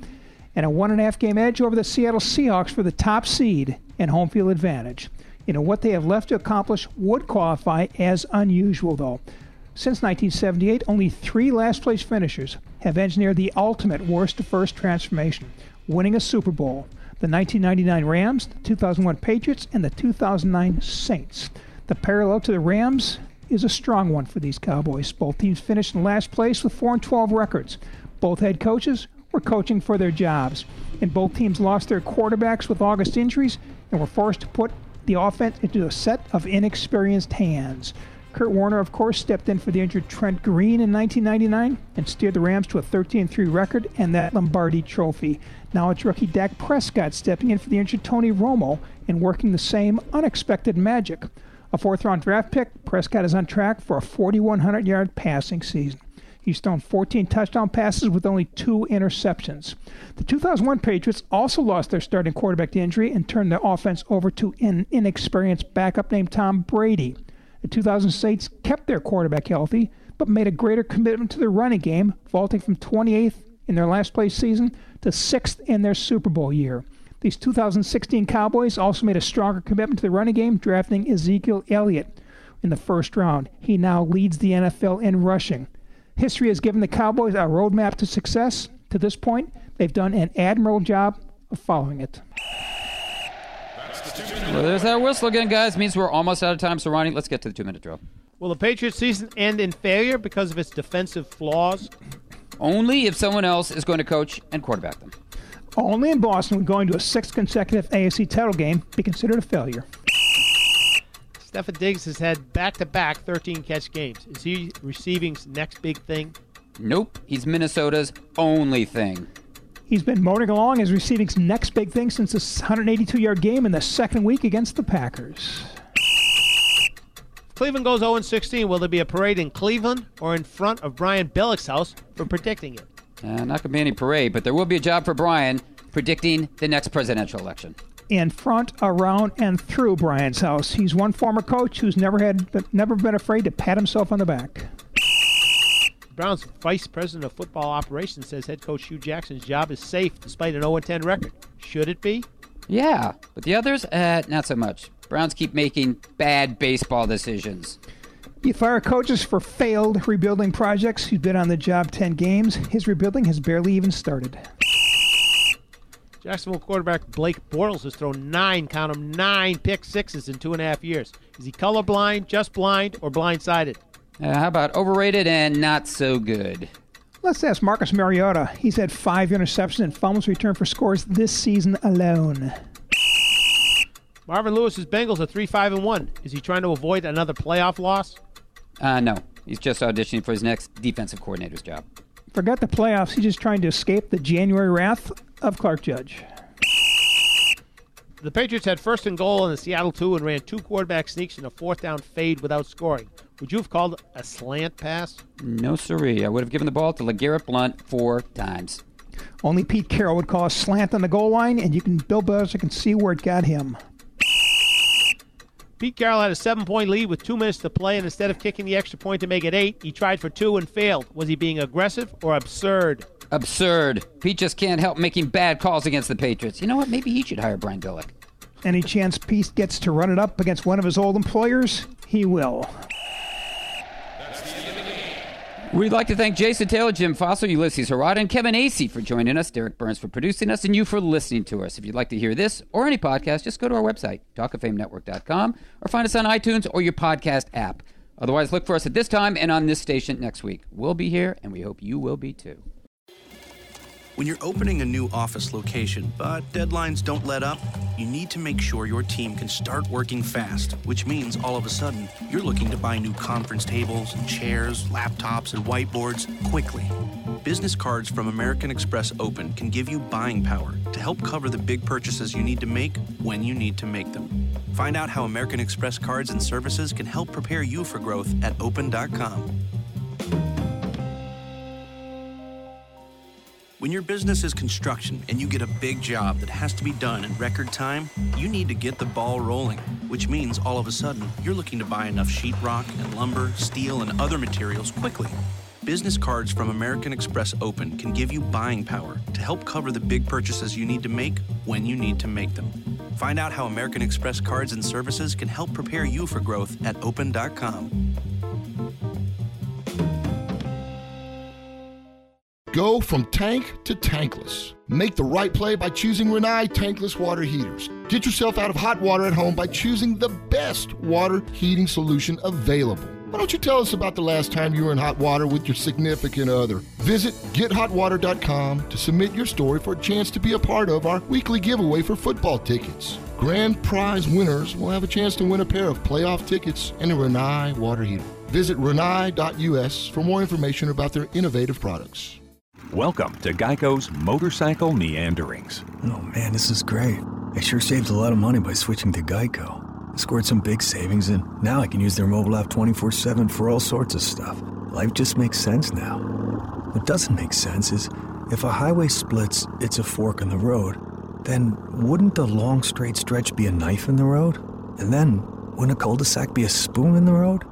and a one and a half game edge over the Seattle Seahawks for the top seed and home field advantage. You know, what they have left to accomplish would qualify as unusual, though. Since 1978, only three last place finishers have engineered the ultimate worst to first transformation, winning a Super Bowl the 1999 Rams, the 2001 Patriots, and the 2009 Saints. The parallel to the Rams is a strong one for these Cowboys. Both teams finished in last place with 4 and 12 records. Both head coaches were coaching for their jobs, and both teams lost their quarterbacks with August injuries and were forced to put the offense into a set of inexperienced hands. Kurt Warner, of course, stepped in for the injured Trent Green in 1999 and steered the Rams to a 13 3 record and that Lombardi trophy. Now it's rookie Dak Prescott stepping in for the injured Tony Romo and working the same unexpected magic. A fourth round draft pick, Prescott is on track for a 4,100 yard passing season. He's thrown 14 touchdown passes with only two interceptions. The 2001 Patriots also lost their starting quarterback to injury and turned their offense over to an inexperienced backup named Tom Brady. The 2000 Saints kept their quarterback healthy, but made a greater commitment to their running game, vaulting from 28th in their last place season to 6th in their Super Bowl year. These 2016 Cowboys also made a stronger commitment to the running game, drafting Ezekiel Elliott in the first round. He now leads the NFL in rushing. History has given the Cowboys a roadmap to success. To this point, they've done an admirable job of following it. Well, there's that whistle again, guys. Means we're almost out of time. So, Ronnie, let's get to the two minute drill. Will the Patriots season end in failure because of its defensive flaws? Only if someone else is going to coach and quarterback them. Only in Boston would going to a sixth consecutive AFC title game be considered a failure. Stefon Diggs has had back-to-back 13 catch games. Is he receiving next big thing? Nope, he's Minnesota's only thing. He's been motoring along as receiving next big thing since this 182 yard game in the second week against the Packers. Cleveland goes 0 16. Will there be a parade in Cleveland or in front of Brian Billick's house for predicting it? Uh, not going to be any parade, but there will be a job for Brian predicting the next presidential election. In front, around, and through Brian's house, he's one former coach who's never had, never been afraid to pat himself on the back. Browns vice president of football operations says head coach Hue Jackson's job is safe despite an 0 10 record. Should it be? Yeah, but the others, uh, not so much. Browns keep making bad baseball decisions. You fire coaches for failed rebuilding projects. He's been on the job 10 games. His rebuilding has barely even started. Jacksonville quarterback Blake Bortles has thrown nine, count them, nine pick sixes in two and a half years. Is he colorblind, just blind, or blindsided? Uh, how about overrated and not so good? Let's ask Marcus Mariota. He's had five interceptions and fumbles returned for scores this season alone. Marvin Lewis's Bengals are three five and one. Is he trying to avoid another playoff loss? Uh, no, he's just auditioning for his next defensive coordinator's job. Forget the playoffs. He's just trying to escape the January wrath of Clark Judge. The Patriots had first and goal in the Seattle 2 and ran two quarterback sneaks in a fourth down fade without scoring. Would you have called a slant pass? No, siree. I would have given the ball to LeGarrette Blunt four times. Only Pete Carroll would call a slant on the goal line, and you can Bill Belichick can see where it got him. Pete Carroll had a seven-point lead with two minutes to play, and instead of kicking the extra point to make it eight, he tried for two and failed. Was he being aggressive or absurd? Absurd. Pete just can't help making bad calls against the Patriots. You know what? Maybe he should hire Brian Billick. Any chance Pete gets to run it up against one of his old employers, he will. We'd like to thank Jason Taylor, Jim Fassel, Ulysses Harada, and Kevin Acee for joining us, Derek Burns for producing us, and you for listening to us. If you'd like to hear this or any podcast, just go to our website, talkoffamenetwork.com, or find us on iTunes or your podcast app. Otherwise, look for us at this time and on this station next week. We'll be here, and we hope you will be too. When you're opening a new office location, but deadlines don't let up, you need to make sure your team can start working fast, which means all of a sudden you're looking to buy new conference tables and chairs, laptops, and whiteboards quickly. Business cards from American Express Open can give you buying power to help cover the big purchases you need to make when you need to make them. Find out how American Express cards and services can help prepare you for growth at open.com. When your business is construction and you get a big job that has to be done in record time, you need to get the ball rolling, which means all of a sudden you're looking to buy enough sheetrock and lumber, steel, and other materials quickly. Business cards from American Express Open can give you buying power to help cover the big purchases you need to make when you need to make them. Find out how American Express cards and services can help prepare you for growth at open.com. Go from tank to tankless. Make the right play by choosing Rinnai tankless water heaters. Get yourself out of hot water at home by choosing the best water heating solution available. Why don't you tell us about the last time you were in hot water with your significant other? Visit gethotwater.com to submit your story for a chance to be a part of our weekly giveaway for football tickets. Grand prize winners will have a chance to win a pair of playoff tickets and a Rinnai water heater. Visit rinnai.us for more information about their innovative products. Welcome to Geico's Motorcycle Meanderings. Oh man, this is great. I sure saved a lot of money by switching to Geico. I scored some big savings, and now I can use their mobile app 24 7 for all sorts of stuff. Life just makes sense now. What doesn't make sense is if a highway splits, it's a fork in the road. Then wouldn't a long straight stretch be a knife in the road? And then wouldn't a cul de sac be a spoon in the road?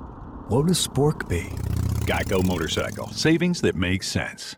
What would a spork be? Geico Motorcycle. Savings that make sense.